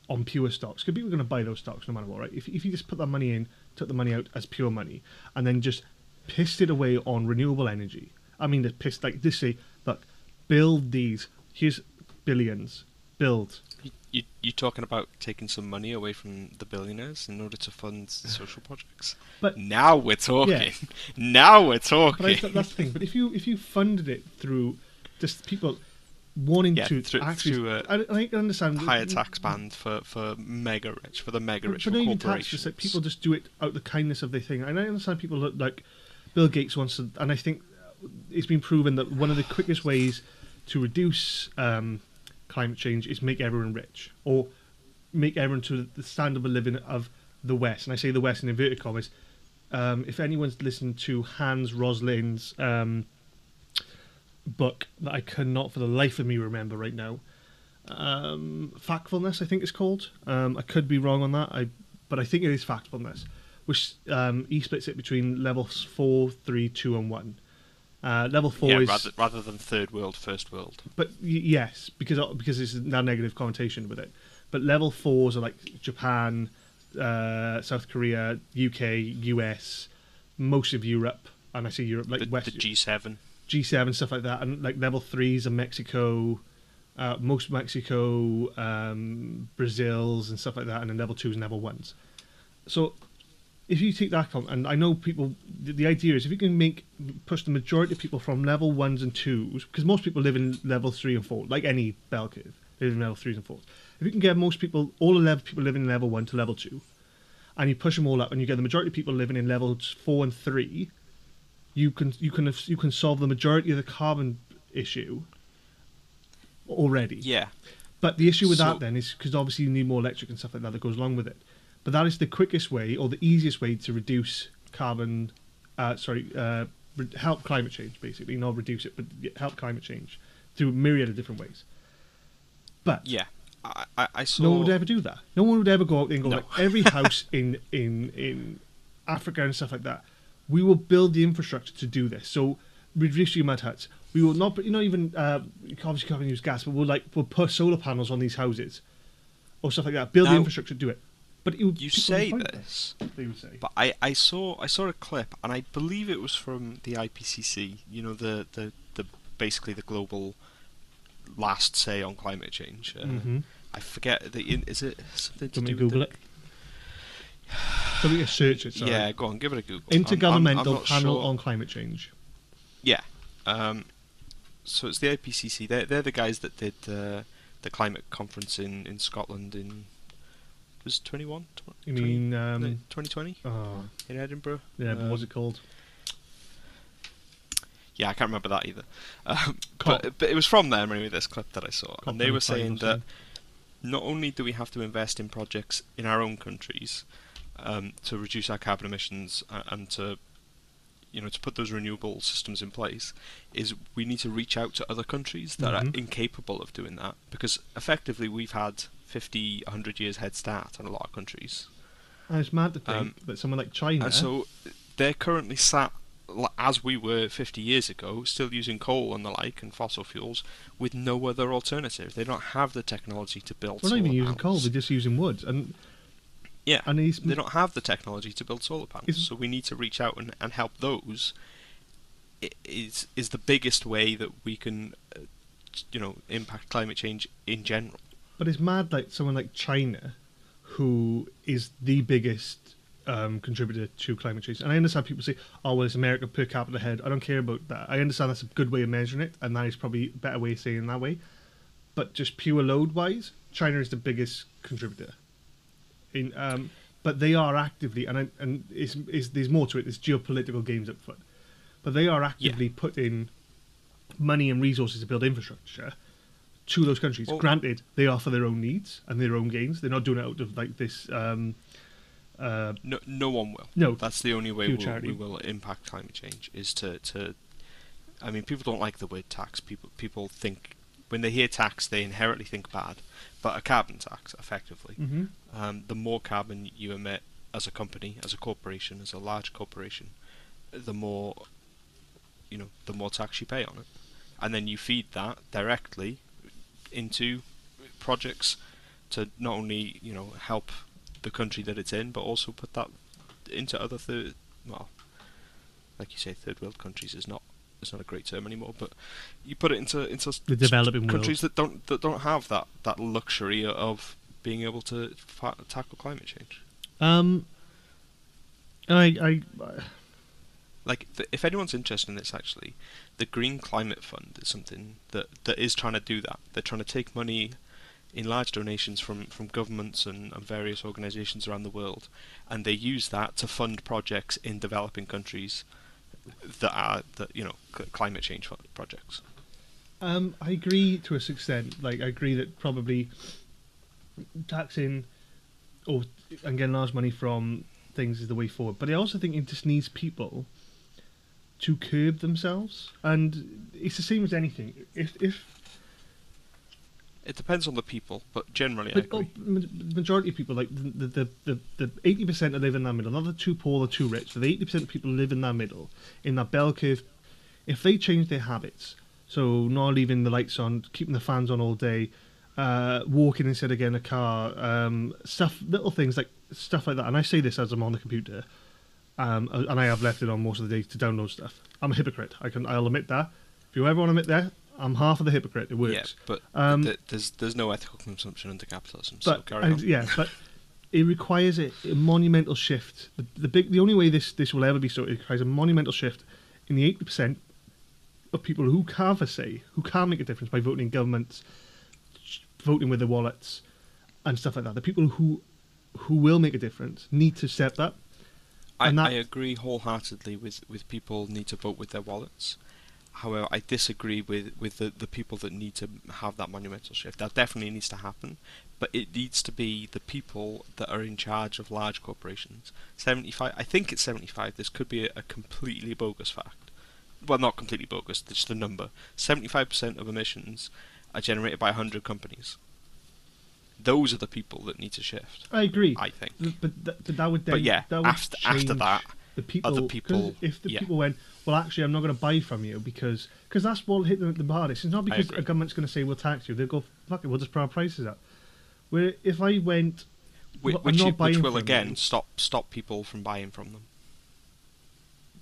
on pure stocks, because people are going to buy those stocks no matter what, right? If, if you just put that money in, took the money out as pure money, and then just pissed it away on renewable energy. I mean, they pissed like this say, look, build these. Here's billions. Build. You, you, you're talking about taking some money away from the billionaires in order to fund social projects. But now we're talking. Now we're talking. But I, that's the thing. But if you if you funded it through just people wanting Yeah, to through- actually, through a I, I understand Higher tax band for, for mega rich, for the mega rich but not even tax. corporations. Just like people just do it out of the kindness of their thing. And I understand people look like Bill Gates wants to, and I think it's been proven that one of the quickest ways to reduce um, climate change is make everyone rich or make everyone to the standard of living of the West. And I say the West in inverted commas. Um, if anyone's listened to Hans Rosling's um, book that I cannot for the life of me remember right now, um, Factfulness, I think it's called. Um, I could be wrong on that, I, but I think it is Factfulness, which um, he splits it between levels four, three, two, and one. Uh, level four yeah, is rather, rather than third world, first world. but y- yes, because because it's that negative connotation with it. But level fours are like Japan, uh, South Korea, UK, US, most of Europe, and I say Europe like the, West the G7. G7 stuff like that, and like level threes are Mexico, uh, most Mexico, um, Brazil's and stuff like that, and then level twos and level ones. So if you take that com- and I know people, the, the idea is if you can make push the majority of people from level ones and twos, because most people live in level three and four, like any bell they live in level threes and fours. If you can get most people, all the level people living in level one to level two, and you push them all up, and you get the majority of people living in levels four and three, you can you can you can solve the majority of the carbon issue already. Yeah. But the issue with So- that then is because obviously you need more electric and stuff like that that goes along with it. But that is the quickest way or the easiest way to reduce carbon. Uh, sorry, uh, help climate change basically, not reduce it, but help climate change through a myriad of different ways. But Yeah. I, I, I saw. no one would ever do that. No one would ever go out there and go No. like every house in in in Africa and stuff like that. We will build the infrastructure to do this. So reduce your mud huts. We will not. You know, even uh, obviously can't use gas, but we'll like we'll put solar panels on these houses or stuff like that. Build the infrastructure to do it. But it would, You say fight this, They would say. but I, I saw I saw a clip, and I believe it was from the IPCC. You know, the the, the basically the global last say on climate change. Uh, hmm I forget the is it something to Do do with to the, Google it? Something to search it. Sorry. Yeah, go on, give it a Google. I'm- I'm- Intergovernmental I'm Panel sure. on Climate Change. Yeah. Um, so it's the IPCC. They're, they're the guys that did uh, the climate conference in, in Scotland in was 21. Tw- You 20 mean no, um, 2020 oh in Edinburgh? yeah, but Uh, what's it called? Yeah, I can't remember that either. Um, but, but it was from them anyway. This clip that I saw, Cop and they were saying that not only do we have to invest in projects in our own countries um, to reduce our carbon emissions and to you know to put those renewable systems in place, is we need to reach out to other countries that Mhm. are incapable of doing that because effectively we've had 50, 100 years head start on a lot of countries. And it's mad to think um, that someone like China. And so they're currently sat, as we were 50 years ago, still using coal and the like and fossil fuels with no other alternative. They don't have the technology to build we're not even using coal; they're just using wood, and Yeah, and he's they don't have the technology to build solar panels. So we need to reach out and, and help those. I- Is is the biggest way that we can, uh, you know, impact climate change in general. But it's mad, like someone like China, who is the biggest um, contributor to climate change. And I understand people say, "Oh, well, it's America per capita head." I don't care about that. I understand that's a good way of measuring it, and that is probably a better way of saying it that way. But just pure load wise, China is the biggest contributor. In um, but they are actively, and I, and it's, it's, there's more to it. There's geopolitical games up foot, but they are actively putting money and resources to build infrastructure to those countries. Well- Granted, they are for their own needs and their own gains. They're not doing it out of like this. Um, uh, No, no one will. No, that's the only way we'll, we will impact climate change is to, to. I mean, people don't like the word tax. People people think when they hear tax, they inherently think bad. But a carbon tax, effectively, mhm. um, the more carbon you emit as a company, as a corporation, as a large corporation, the more, you know, the more tax you pay on it, and then you feed that directly into projects to not only you know help the country that it's in, but also put that into other third, well, like you say, third world countries is not it's not a great term anymore, but you put it into into The developing countries that don't that don't have that that luxury of being able to fa- tackle climate change. Um, I, I, Like, th- if anyone's interested in this, actually, the Green Climate Fund is something that, that is trying to do that. They're trying to take money in large donations from, from governments and, and various organisations around the world, and they use that to fund projects in developing countries that are that you know climate change projects. um, I agree to a extent. Like, I agree that probably taxing or and getting large money from things is the way forward. But I also think it just needs people to curb themselves, and it's the same as anything. If if It depends on the people, but generally I But oh, majority of people, like the the the the eighty percent that live in that middle, not the too poor or too rich, but the eighty percent of people live in that middle, in that bell curve. If they change their habits, so not leaving the lights on, keeping the fans on all day, uh, walking instead of getting a car, um, stuff, little things like stuff like that. And I say this as I'm on the computer, um, and I have left it on most of the day to download stuff. I'm a hypocrite. I can, I'll admit that. If you ever want to admit that, I'm half of the hypocrite. It works. Yeah, but Um, th- there's there's no ethical consumption under capitalism. So but and, on. yeah, but it requires a, a monumental shift. The, the big, the only way this this will ever be so, it requires a monumental shift in the eighty percent of people who have a say, who can make a difference by voting in governments, voting with their wallets, and stuff like that. The people who who will make a difference need to step up. I, that- I agree wholeheartedly with, with people need to vote with their wallets. However, I disagree with, with the, the people that need to have that monumental shift. That definitely needs to happen, but it needs to be the people that are in charge of large corporations. Seventy five, I think it's seventy five. This could be a, a completely bogus fact. Well, not completely bogus. It's just the number. Seventy five percent of emissions are generated by hundred companies. Those are the people that need to shift. I agree, I think. but th- but that would then But yeah, that would after after that, the people, other people- If the yeah. people went, well, actually, I'm not going to buy from you because because that's what hit them at the hardest. It's not because a government's going to say we'll tax you. They'll go, fuck it, we'll just put our prices up. Where if I went, Whi- well, I'm which, which will from again stop stop people from buying from them.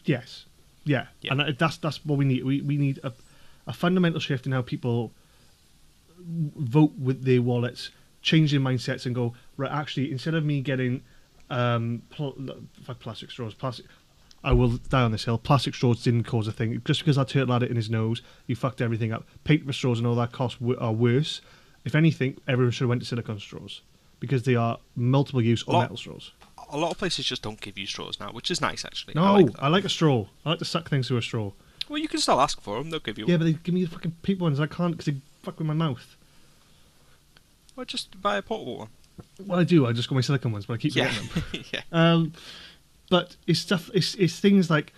yes, yeah, Yeah. and uh, that's that's what we need. We we need a a fundamental shift in how people vote with their wallets, change their mindsets, and go right. Actually, instead of me getting um, pl- fuck plastic straws, plastic. I will die on this hill. Plastic straws didn't cause a thing. Just because that turtle had it in his nose, you fucked everything up. Paper straws and all that cost w- are worse. If anything, everyone should have went to silicone straws because they are multiple use or Lot- metal straws. A lot of places just don't give you straws now, which is nice actually. No, I like. I like a straw. I like to suck things through a straw. Well, you can still ask for them. They'll give you. Yeah, but they give me the fucking paper ones. I can't because they fuck with my mouth. Or just buy a portable one. Well, I do. I just got my silicone ones, but I keep Yeah. forgetting them. yeah. Um, but it's stuff. It's, it's things like,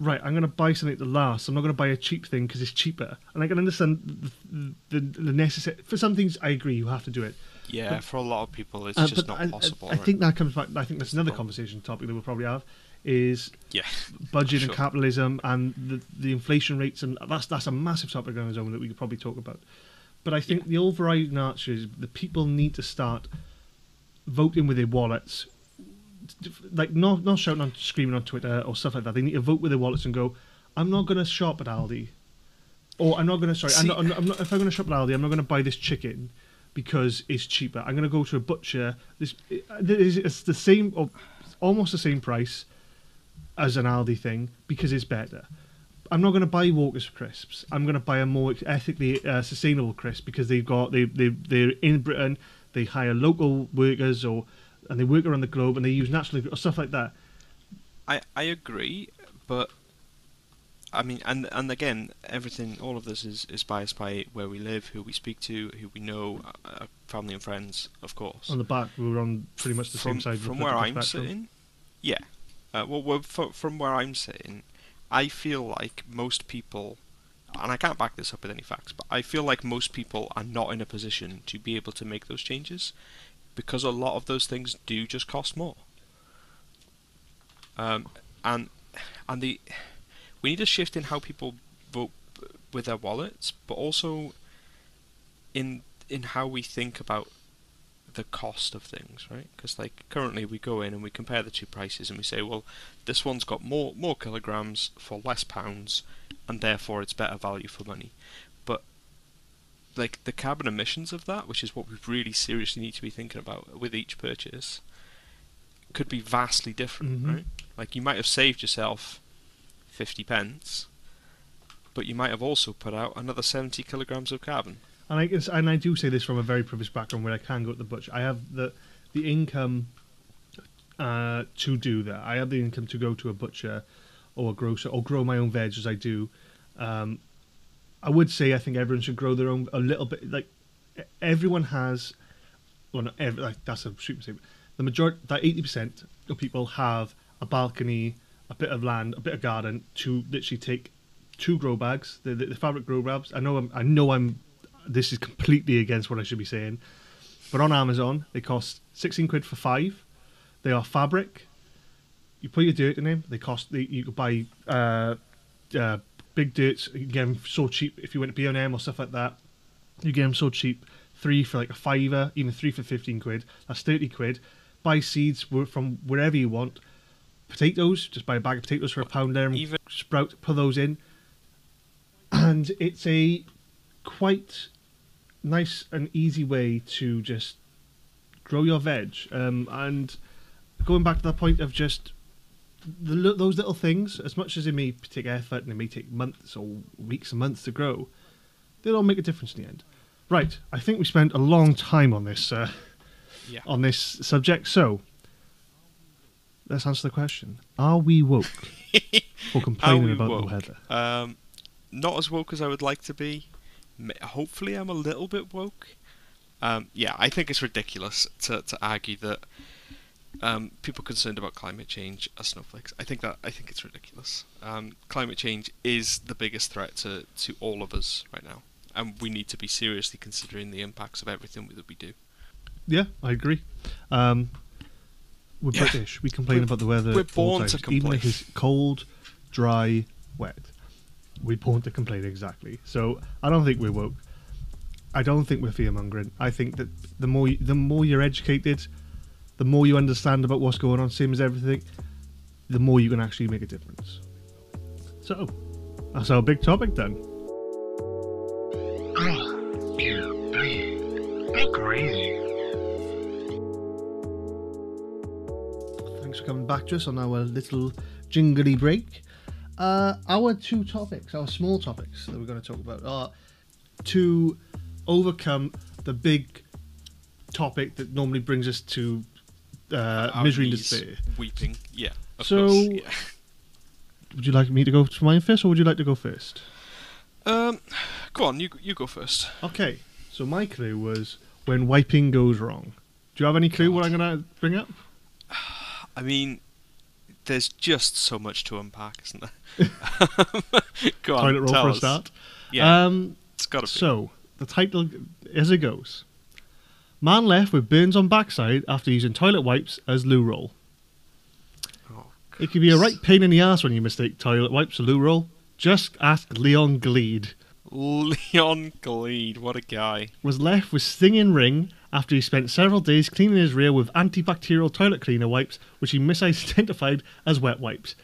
right, I'm going to buy something that lasts. I'm not going to buy a cheap thing because it's cheaper. And I can understand the, the, the necessary. For some things, I agree. You have to do it. Yeah, But- for a lot of people, it's Uh, just not I, I- possible. I, right? think that comes back. I think that's another conversation topic that we'll probably have is Yeah. budget and capitalism and the the inflation rates and that's that's a massive topic on its own that we could probably talk about. But I think the overriding answer is the people need to start voting with their wallets, like not not shouting on screaming on Twitter or stuff like that. They need to vote with their wallets and go, I'm not going to shop at Aldi, or I'm not going to sorry, I'm not, I'm not, I'm not if I'm going to shop at Aldi, I'm not going to buy this chicken because it's cheaper. I'm going to go to a butcher. This it's the same or almost the same price as an Aldi thing because it's better. I'm not going to buy Walker's crisps. I'm going to buy a more ethically uh, sustainable crisp because they've got they they they're in Britain. They hire local workers or and they work around the globe and they use natural or stuff like that. I I agree, but I mean, and and again, everything, all of this is is biased by where we live, who we speak to, who we know, uh, family and friends, of course. On the back, we were on pretty much the from same side. from where I'm sitting, yeah. Uh, well, well fro- from where I'm sitting, I feel like most people, and I can't back this up with any facts, but I feel like most people are not in a position to be able to make those changes because a lot of those things do just cost more. Um, and and the we need a shift in how people vote with their wallets, but also in in how we think about the cost of things, right? Because like currently we go in and we compare the two prices and we say, well, this one's got more more kilograms for less pounds, and therefore it's better value for money. But like the carbon emissions of that, which is what we really seriously need to be thinking about with each purchase, could be vastly different, Mhm. right? Like you might have saved yourself fifty pence, but you might have also put out another seventy kilograms of carbon. And I guess, and I do say this from a very privileged background where I can go to the butcher. I have the the income uh, to do that. I have the income to go to a butcher or a grocer or grow my own veg as I do. Um, I would say I think everyone should grow their own a little bit. Like everyone has, well, not every, like that's a super statement. The majority, that eighty percent of people have a balcony, a bit of land, a bit of garden to literally take two grow bags, the, the, the fabric grow bags. I know I'm, I know I'm. This is completely against what I should be saying, but on Amazon they cost sixteen quid for five. They are fabric. You put your dirt in them. They cost. They, you could buy uh, uh, big dirts. You get them so cheap if you went to B and M or stuff like that. You get them so cheap. Three for like a fiver, even three for fifteen quid. That's thirty quid. Buy seeds from wherever you want. Potatoes, just buy a bag of potatoes for a pound there and Even- sprout. Put those in, and it's a quite nice and easy way to just grow your veg. Um, and going back to the point of just the, those little things, as much as it may take effort and it may take months or weeks and months to grow, they'll all make a difference in the end. Right, I think we spent a long time on this uh, Yeah. on this subject. So let's answer the question: Are we woke for complaining about woke? the weather? Um, not as woke as I would like to be. Hopefully, I'm a little bit woke. Um, yeah, I think it's ridiculous to, to argue that um, people concerned about climate change are snowflakes. I think that I think it's ridiculous. Um, climate change is the biggest threat to, to all of us right now, and we need to be seriously considering the impacts of everything that we do. Yeah, I agree. Um, we're Yeah. British. We complain We're- about the weather. we're born to times, even if it's cold, dry, wet. We're born to complain exactly. So I don't think we're woke. I don't think we're fear mongering. I think that the more the more you're educated, the more you understand about what's going on, same as everything, the more you can actually make a difference. So that's our big topic done. Agree. Thanks for coming back to us on our little jingly break. Uh, our two topics, our small topics that we're going to talk about, are to overcome the big topic that normally brings us to uh, misery and despair. Weeping. Yeah. Of So- course. Yeah. Would you like me to go to mine first, or would you like to go first? Um, go on. You you go first. Okay. So my clue was when wiping goes wrong. Do you have any clue what I'm gonna bring up? I mean, there's just so much to unpack, isn't there? go on. Toilet roll tell for a us. start. Yeah. Um, it's got to be. So, the title, as it goes Man left with burns on backside after using toilet wipes as loo roll. Oh, It can be a right pain in the ass when you mistake toilet wipes for loo roll. Just ask Leon Gleed. Leon Gleed, what a guy. Was left with stinging ring after he spent several days cleaning his rear with antibacterial toilet cleaner wipes, which he misidentified as wet wipes.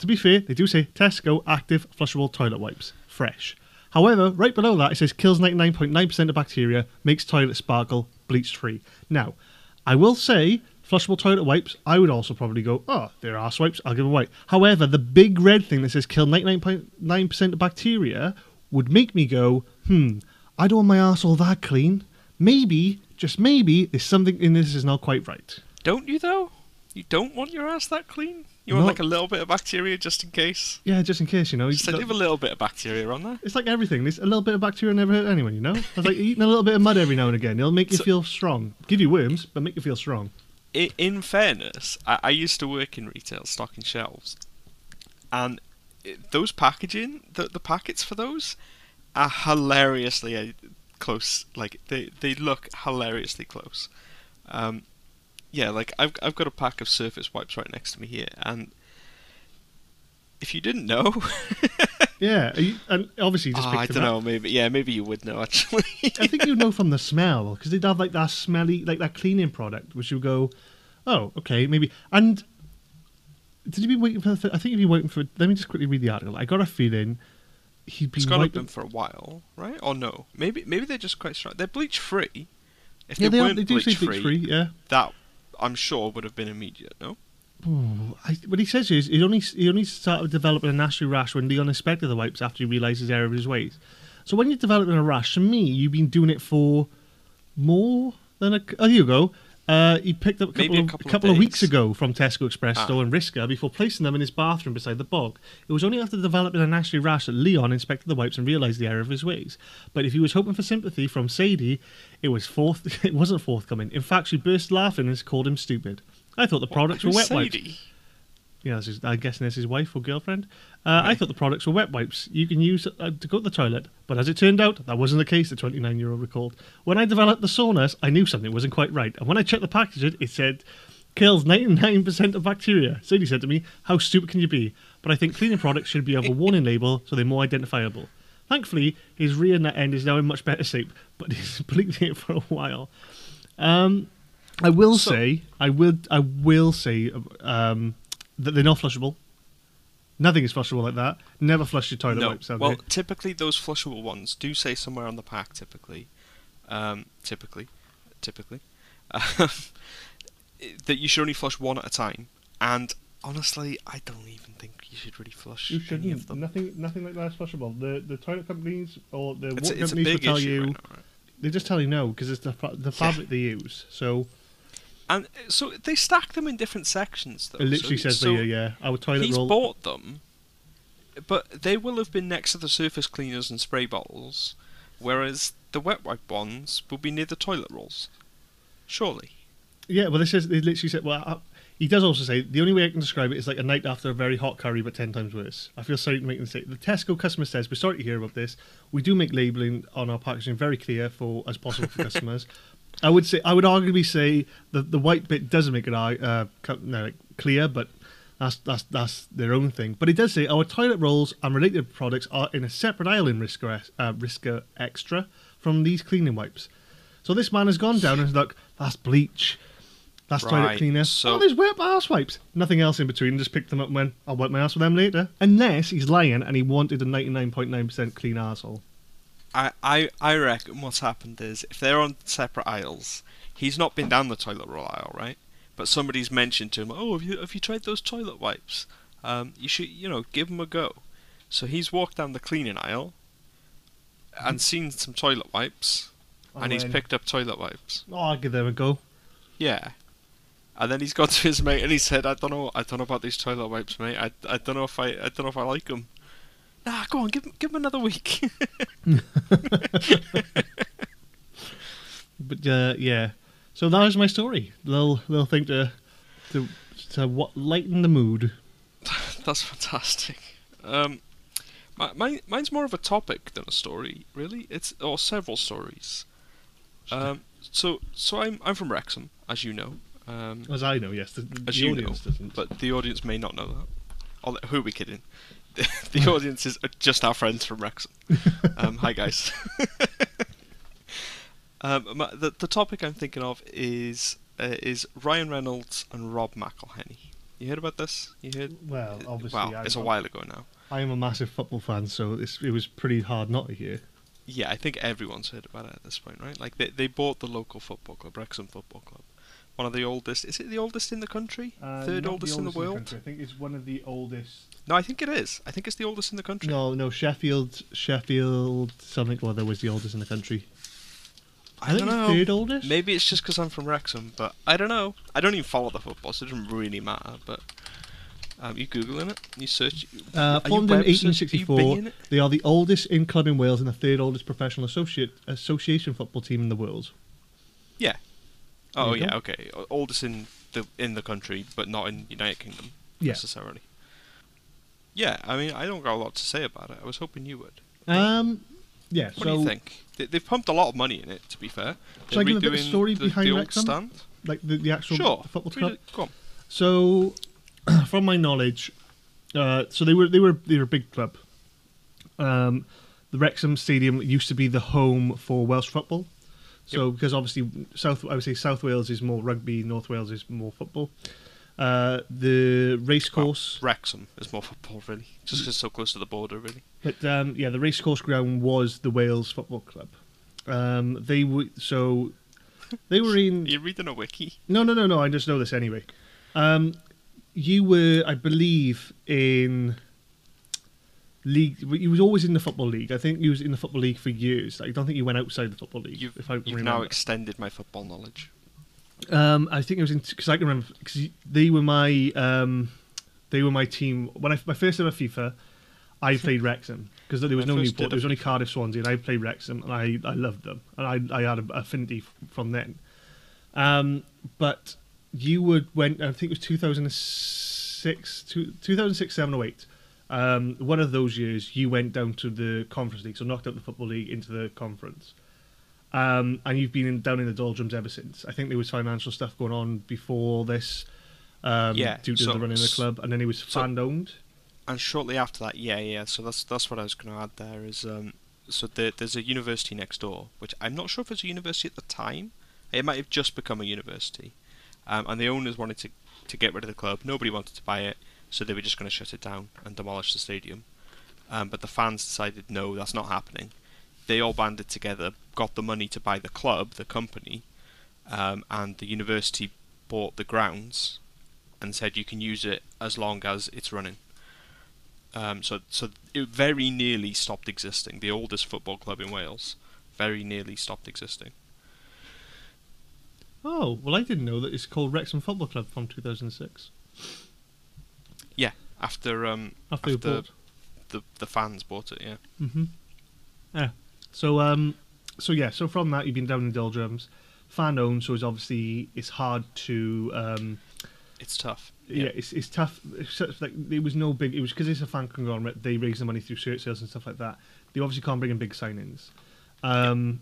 To be fair, they do say Tesco active flushable toilet wipes, fresh. However, right below that it says kills 99.9% of bacteria, makes toilet sparkle, bleach free. Now, I will say, flushable toilet wipes, I would also probably go, oh, they're arse wipes, I'll give a wipe. However, the big red thing that says kill 99.9% of bacteria would make me go, hmm, I don't want my arse all that clean. Maybe, just maybe, there's something in this is not quite right. Don't you, though? You don't want your ass that clean? You want No. like a little bit of bacteria just in case? Yeah, just in case, you know. Just you- leave a little bit of bacteria on there. It's like everything. There's a little bit of bacteria never hurt anyone, you know? It's like eating a little bit of mud every now and again. It'll make you So- feel strong. Give you worms, but make you feel strong. I, in fairness, I, I used to work in retail, stocking shelves, and it, those packaging, the the packets for those, are hilariously uh, close. Like they they look hilariously close. Um, yeah, like I've I've got a pack of surface wipes right next to me here, and if you didn't know, Yeah, you- and obviously just ah, picked I don't up. know, maybe yeah, maybe you would know actually. I think you know from the smell because they'd have like that smelly, like that cleaning product, which you go, oh, okay, maybe. And did you be waiting for? The, I think you've been waiting for. Let me just quickly read the article. I got a feeling he'd It's been gone wiping. them for a while, right? Or no? Maybe maybe they're just quite strong. They're bleach free. If Yeah, they, they, are, they do say bleach free. Yeah. that I'm sure would have been immediate. No. Ooh, I, what he says is he only he only started developing a nasty rash when Leon inspected the wipes after he realised his error of his ways. So when you're developing a rash, to me, you've been doing it for more than a. Oh, here you go. Uh, he picked up a couple, a of, couple of couple of weeks ago from Tesco Express Ah. store in Risca before placing them in his bathroom beside the bog. It was only after developing a nasty rash that Leon inspected the wipes and realised the error of his ways. But if he was hoping for sympathy from Sadie, it was forth. It wasn't forthcoming. In fact, she burst laughing and called him stupid. I thought the products were wet wipes. Yeah, this is, I'm guessing this is his wife or girlfriend. Uh, I thought the products were wet wipes you can use uh, to go to the toilet, but as it turned out, that wasn't the case, the 29 year old recalled. When I developed the saunas, I knew something wasn't quite right, and when I checked the packaging, it said, kills 99% of bacteria. Sadie said to me, How stupid can you be? But I think cleaning products should be have a warning label so they're more identifiable. Thankfully, his rear net end is now in much better shape, but he's bleeding it for a while. Um, I will So- say, I will, I will say um, that they're not flushable. Nothing is flushable like that. Never flush your toilet No. wipes. out Well, there. typically those flushable ones do say somewhere on the pack. Typically, um, typically, typically, um, that you should only flush one at a time. And honestly, I don't even think you should really flush you any of shouldn't. them. Nothing, nothing like that is flushable. The the toilet companies or the It's, water a- companies will tell you. right now, right? They just tell you no because it's the the fabric they use. So And uh, so they stack them in different sections, though. it literally so, says so there, yeah, our toilet he's roll. bought them, but they will have been next to the surface cleaners and spray bottles, whereas the wet wipe ones will be near the toilet rolls. Surely. Yeah, well, this is they literally said. Well, he does also say the only way I can describe it is like a night after a very hot curry, but ten times worse. I feel sorry to make them say. The Tesco customer says we're sorry to hear about this. We do make labelling on our packaging very clear for as possible for customers. I would say I would arguably say the the white bit doesn't make it uh, no, like, clear, but that's that's that's their own thing. But it does say our toilet rolls and related products are in a separate aisle in Risca uh, Extra from these cleaning wipes. So this man has gone down and is like, that's bleach. That's toilet Right, cleaner. so- oh, there's wet ass wipes. Nothing else in between. Just picked them up and went, I'll wipe my ass with them later. Unless he's lying and he wanted a 99.9% clean arsehole. I, I, I reckon what's happened is if they're on separate aisles, he's not been down the toilet roll aisle, right? But somebody's mentioned to him, "Oh, have you have you tried those toilet wipes? Um, you should, you know, give them a go." So he's walked down the cleaning aisle and seen some toilet wipes, and he's picked up toilet wipes. Oh, I'll give them a go. Yeah. And then he's gone to his mate and he said, "I don't know, I don't know about these toilet wipes, mate. I, I don't know if I, I don't know if I like them." Nah, go on, give him, give him another week. But uh, yeah, so that is my story. Little little thing to to to what lighten the mood. That's fantastic. Um, my, mine, mine's more of a topic than a story, really. It's or several stories. Um, so so I'm I'm from Wrexham, as you know. Um, As I know, yes, the, as the you audience know, doesn't. but the audience may not know that. Who are we kidding? The, the audience is just our friends from Wrexham. Um, hi guys. um, the the topic I'm thinking of is uh, is Ryan Reynolds and Rob McElhenney. You heard about this? You heard? well, obviously, Wow, I'm, it's a while ago now. I am a massive football fan, so it's, it was pretty hard not to hear. Yeah, I think everyone's heard about it at this point, right? Like they they bought the local football club, Wrexham Football Club, one of the oldest. Is it the oldest in the country? Third oldest, in the world? country. I think it's one of the oldest. no, I think it is. I think it's the oldest in the country. No, no, Sheffield, Sheffield, something or other was the oldest in the country. I, think don't know. third oldest. Maybe it's just because I'm from Wrexham, but I don't know. I don't even follow the football, so it doesn't really matter. But um, you googling it? You search? Uh, are you formed in web search- are you 1864, they are the oldest in club in Wales and the third oldest professional associate association football team in the world. Yeah. Oh yeah, go. okay. Oldest in the in the country, but not in United Kingdom Yeah. necessarily. Yeah, I mean, I don't got a lot to say about it. I was hoping you would. Um, yeah. What so, do you think? They, they've pumped a lot of money in it. To be fair, Shall I They're give a bit of story the, behind the Wrexham? stand? like the, the actual Sure. football club. Go on. So, from my knowledge, uh, so they were they were they were a big club. Um, the Wrexham Stadium used to be the home for Welsh football. So, because obviously South, I would say South Wales is more rugby, North Wales is more football. Uh, the racecourse, Wrexham is more football, really, just 'cause it's so close to the border, really. but um, yeah, the racecourse ground was the Wales Football Club. Um, they were so they were in You're reading a wiki? No, no, no, no. I just know this anyway. Um, you were, I believe, in league. He was always in the football league. I think he was in the football league for years. I don't think he went outside the football league. You've, if I you've now extended my football knowledge. Um, I think it was in because I can remember because they were my um, they were my team when I my first ever FIFA. I played Wrexham because there was My no Newport. There was only Cardiff Swansea, and I played Wrexham, and I, I loved them, and I I had an affinity f- from then. Um, but you would went. I think it was two thousand six, two, 2006, seven or eight. Um, one of those years, you went down to the conference league, so knocked out the football league into the conference. Um, and you've been in, down in the doldrums ever since. I think there was financial stuff going on before this, um, Yeah, due to so- the running of the club, and then it was so- fan owned. And shortly after that, yeah, yeah. So that's that's what I was going to add there. Is um, so there, there's a university next door, which I'm not sure if it's a university at the time. It might have just become a university, um, and the owners wanted to to get rid of the club. Nobody wanted to buy it, so they were just going to shut it down and demolish the stadium. Um, but the fans decided no, that's not happening. They all banded together, got the money to buy the club, the company, um, and the university bought the grounds and said you can use it as long as it's running. Um, so, so it very nearly stopped existing. The oldest football club in Wales very nearly stopped existing. Oh well, I didn't know that it's called Wrexham Football Club from 2006. Yeah, after um, After, after the the fans bought it. Yeah, Mm-hmm. Yeah. So um, so yeah, so from that you've been down in Doldrums, fan owned. So it's obviously it's hard to um, it's tough. yeah, it's it's tough. It's of like it was no big. It was because it's a fan conglomerate. They raise the money through shirt sales and stuff like that. They obviously can't bring in big signings. Um,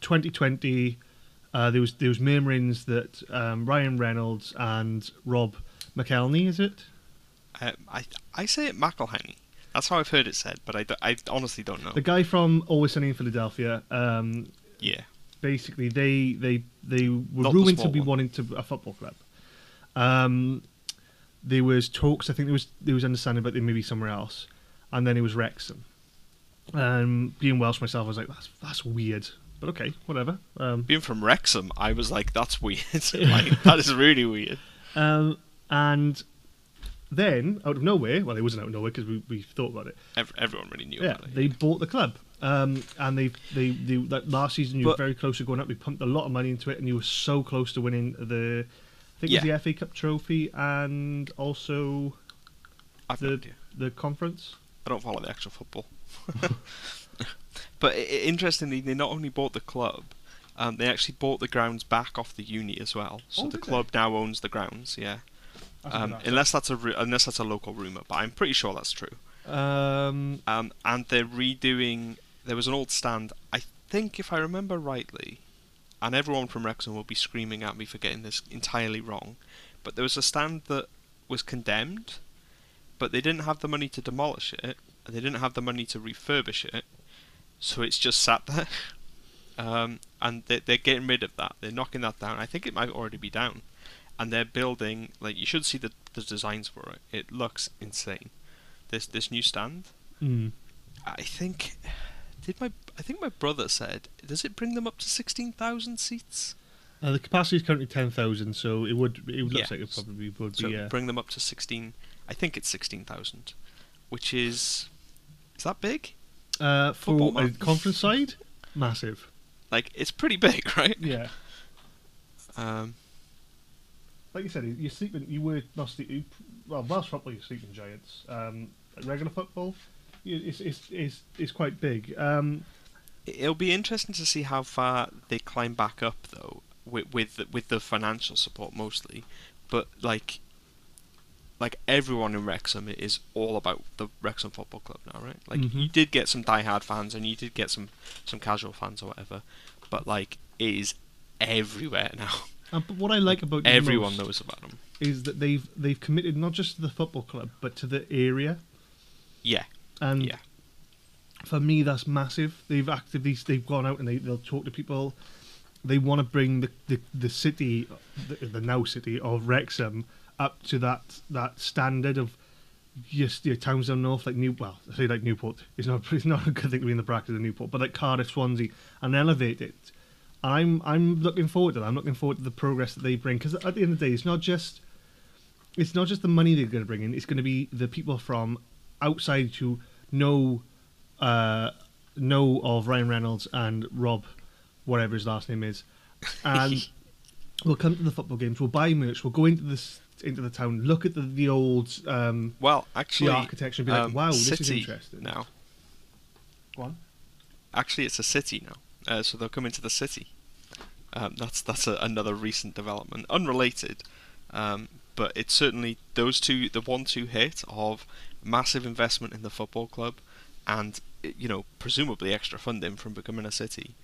2020, uh, there was there was murmurings that um, Ryan Reynolds and Rob McElhenney, is it? Um, I I say it McElhenney. That's how I've heard it said, but I, I honestly don't know. The guy from Always Sunny in Philadelphia. Um, yeah, basically they they they were Not rumored to be one. wanting to a football club. Um, there was talks. I think there was there was understanding, but they may be somewhere else, and then it was Wrexham. Um, being Welsh myself, I was like, that's that's weird, but okay, whatever. Um, being from Wrexham, I was like, that's weird. like, that is really weird. um, and then out of nowhere, well, it wasn't out of nowhere because we we thought about it. Ev- everyone really knew Yeah, about it. they bought the club. Um, and they they, they like last season you were very close to going up. We pumped a lot of money into it, and you were so close to winning the. I think it was the FA Cup trophy and also I've the the conference. I don't follow the actual football. but interestingly, they not only bought the club, um, they actually bought the grounds back off the uni as well. So Oh, the did they? club now owns the grounds. Yeah, um, unless that's a ru- unless that's a local rumor, but I'm pretty sure that's true. Um, Um, and they're redoing. There was an old stand. I think, if I remember rightly, and everyone from Wrexham will be screaming at me for getting this entirely wrong, but there was a stand that was condemned, but they didn't have the money to demolish it, and they didn't have the money to refurbish it, so it's just sat there. Um, and they, they're getting rid of that. They're knocking that down. I think it might already be down, and they're building. Like you should see the the designs for it. It looks insane. This this new stand. mm. I think did my I think my brother said does it bring them up to sixteen thousand seats? Uh, the capacity is currently ten thousand, so it would it looks Yeah. like it probably would So be. Uh, bring them up to sixteen. I think it's sixteen thousand, which is is that big? uh, for a conference side, massive. Like it's pretty big, right? Yeah, Um, like you said, sleeping. You were not sleeping. Well, Welsh football, you're sleeping giants. Um, regular football, it's it's it's, it's quite big. Um, it'll be interesting to see how far they climb back up though, with with the, with the financial support mostly, but like. Like everyone in Wrexham is all about the Wrexham Football Club now, right? Like Mhm. you did get some diehard fans and you did get some some casual fans or whatever, but like it is everywhere now. and, but what I like about Everyone knows about them. is that they've they've committed not just to the football club but to the area. Yeah, And yeah, for me, that's massive. They've actively they've gone out and they they'll talk to people. They want to bring the, the, the city, the, the now city of Wrexham, up to that that standard of just your towns down north, like New. Well, I say like Newport. It's not it's not a good thing to be in the bracket of Newport, but like Cardiff, Swansea, and elevate it. I'm I'm looking forward to that. I'm looking forward to the progress that they bring because at the end of the day, it's not just it's not just the money they're going to bring in. It's going to be the people from outside who know uh, know of Ryan Reynolds and Rob, whatever his last name is, and we'll come to the football games. We'll buy merch. We'll go into this into the town, look at the the old um, Well, actually, the architecture and be like, um, wow, this is interesting. Now, one. actually, it's a city now, uh, so they'll come into the city. Um, that's that's a, another recent development, unrelated, um, but it's certainly those two, the one-two hit of massive investment in the football club, and you know, presumably extra funding from becoming a city.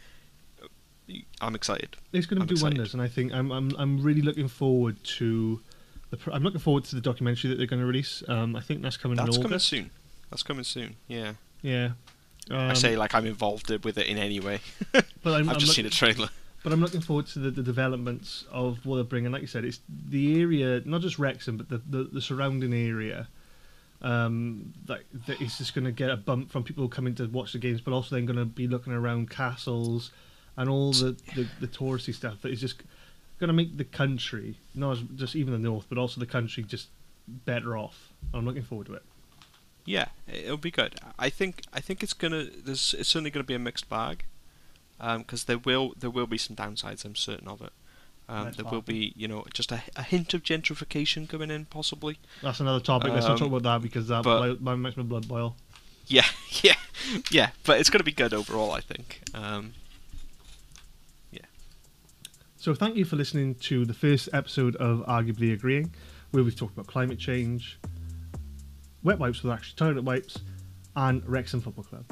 I'm excited. It's going to I'm do excited. wonders, and I think I'm I'm I'm really looking forward to the. Pr- I'm looking forward to the documentary that they're going to release. Um, I think that's coming That's in coming soon. That's coming soon. Yeah. Yeah. Um, I say like I'm involved with it in any way. but I'm, I've I'm just seen a trailer. But I'm looking forward to the, the developments of what they're bringing. Like you said, it's the area, not just Wrexham, but the, the, the surrounding area. Um, that, that is just going to get a bump from people coming to watch the games, but also then going to be looking around castles and all the, the, the touristy stuff that is just going to make the country, not just even the north, but also the country just better off. I'm looking forward to it. Yeah, it'll be good. I think I think it's gonna. There's it's certainly gonna be a mixed bag, because there will there will be some downsides. I'm certain of it. Um, there hope. will be you know just a, a hint of gentrification coming in possibly. That's another topic. Let's not talk Um, about that because that, but- that makes my blood boil. Yeah, yeah, yeah. But it's gonna be good overall. I think. Um, So thank you for listening to the first episode of Arguably Agreeing, where we've talked about climate change, wet wipes with actually toilet wipes, and Wrexham Football Club.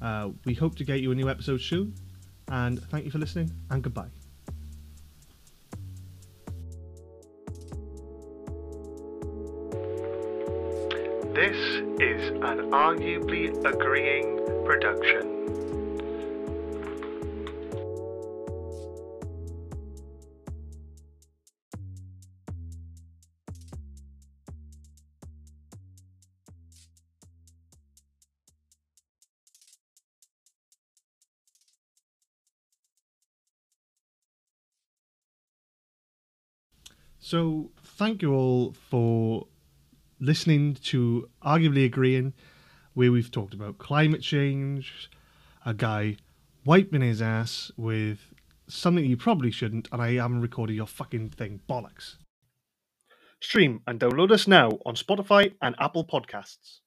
Uh, we hope to get you a new episode soon, and thank you for listening, and goodbye. This is an Arguably Agreeing production. So, thank you all for listening to Arguably Agreeing, where we've talked about climate change, a guy wiping his ass with something you probably shouldn't, and I haven't recorded your fucking thing. Bollocks. Stream and download us now on Spotify and Apple Podcasts.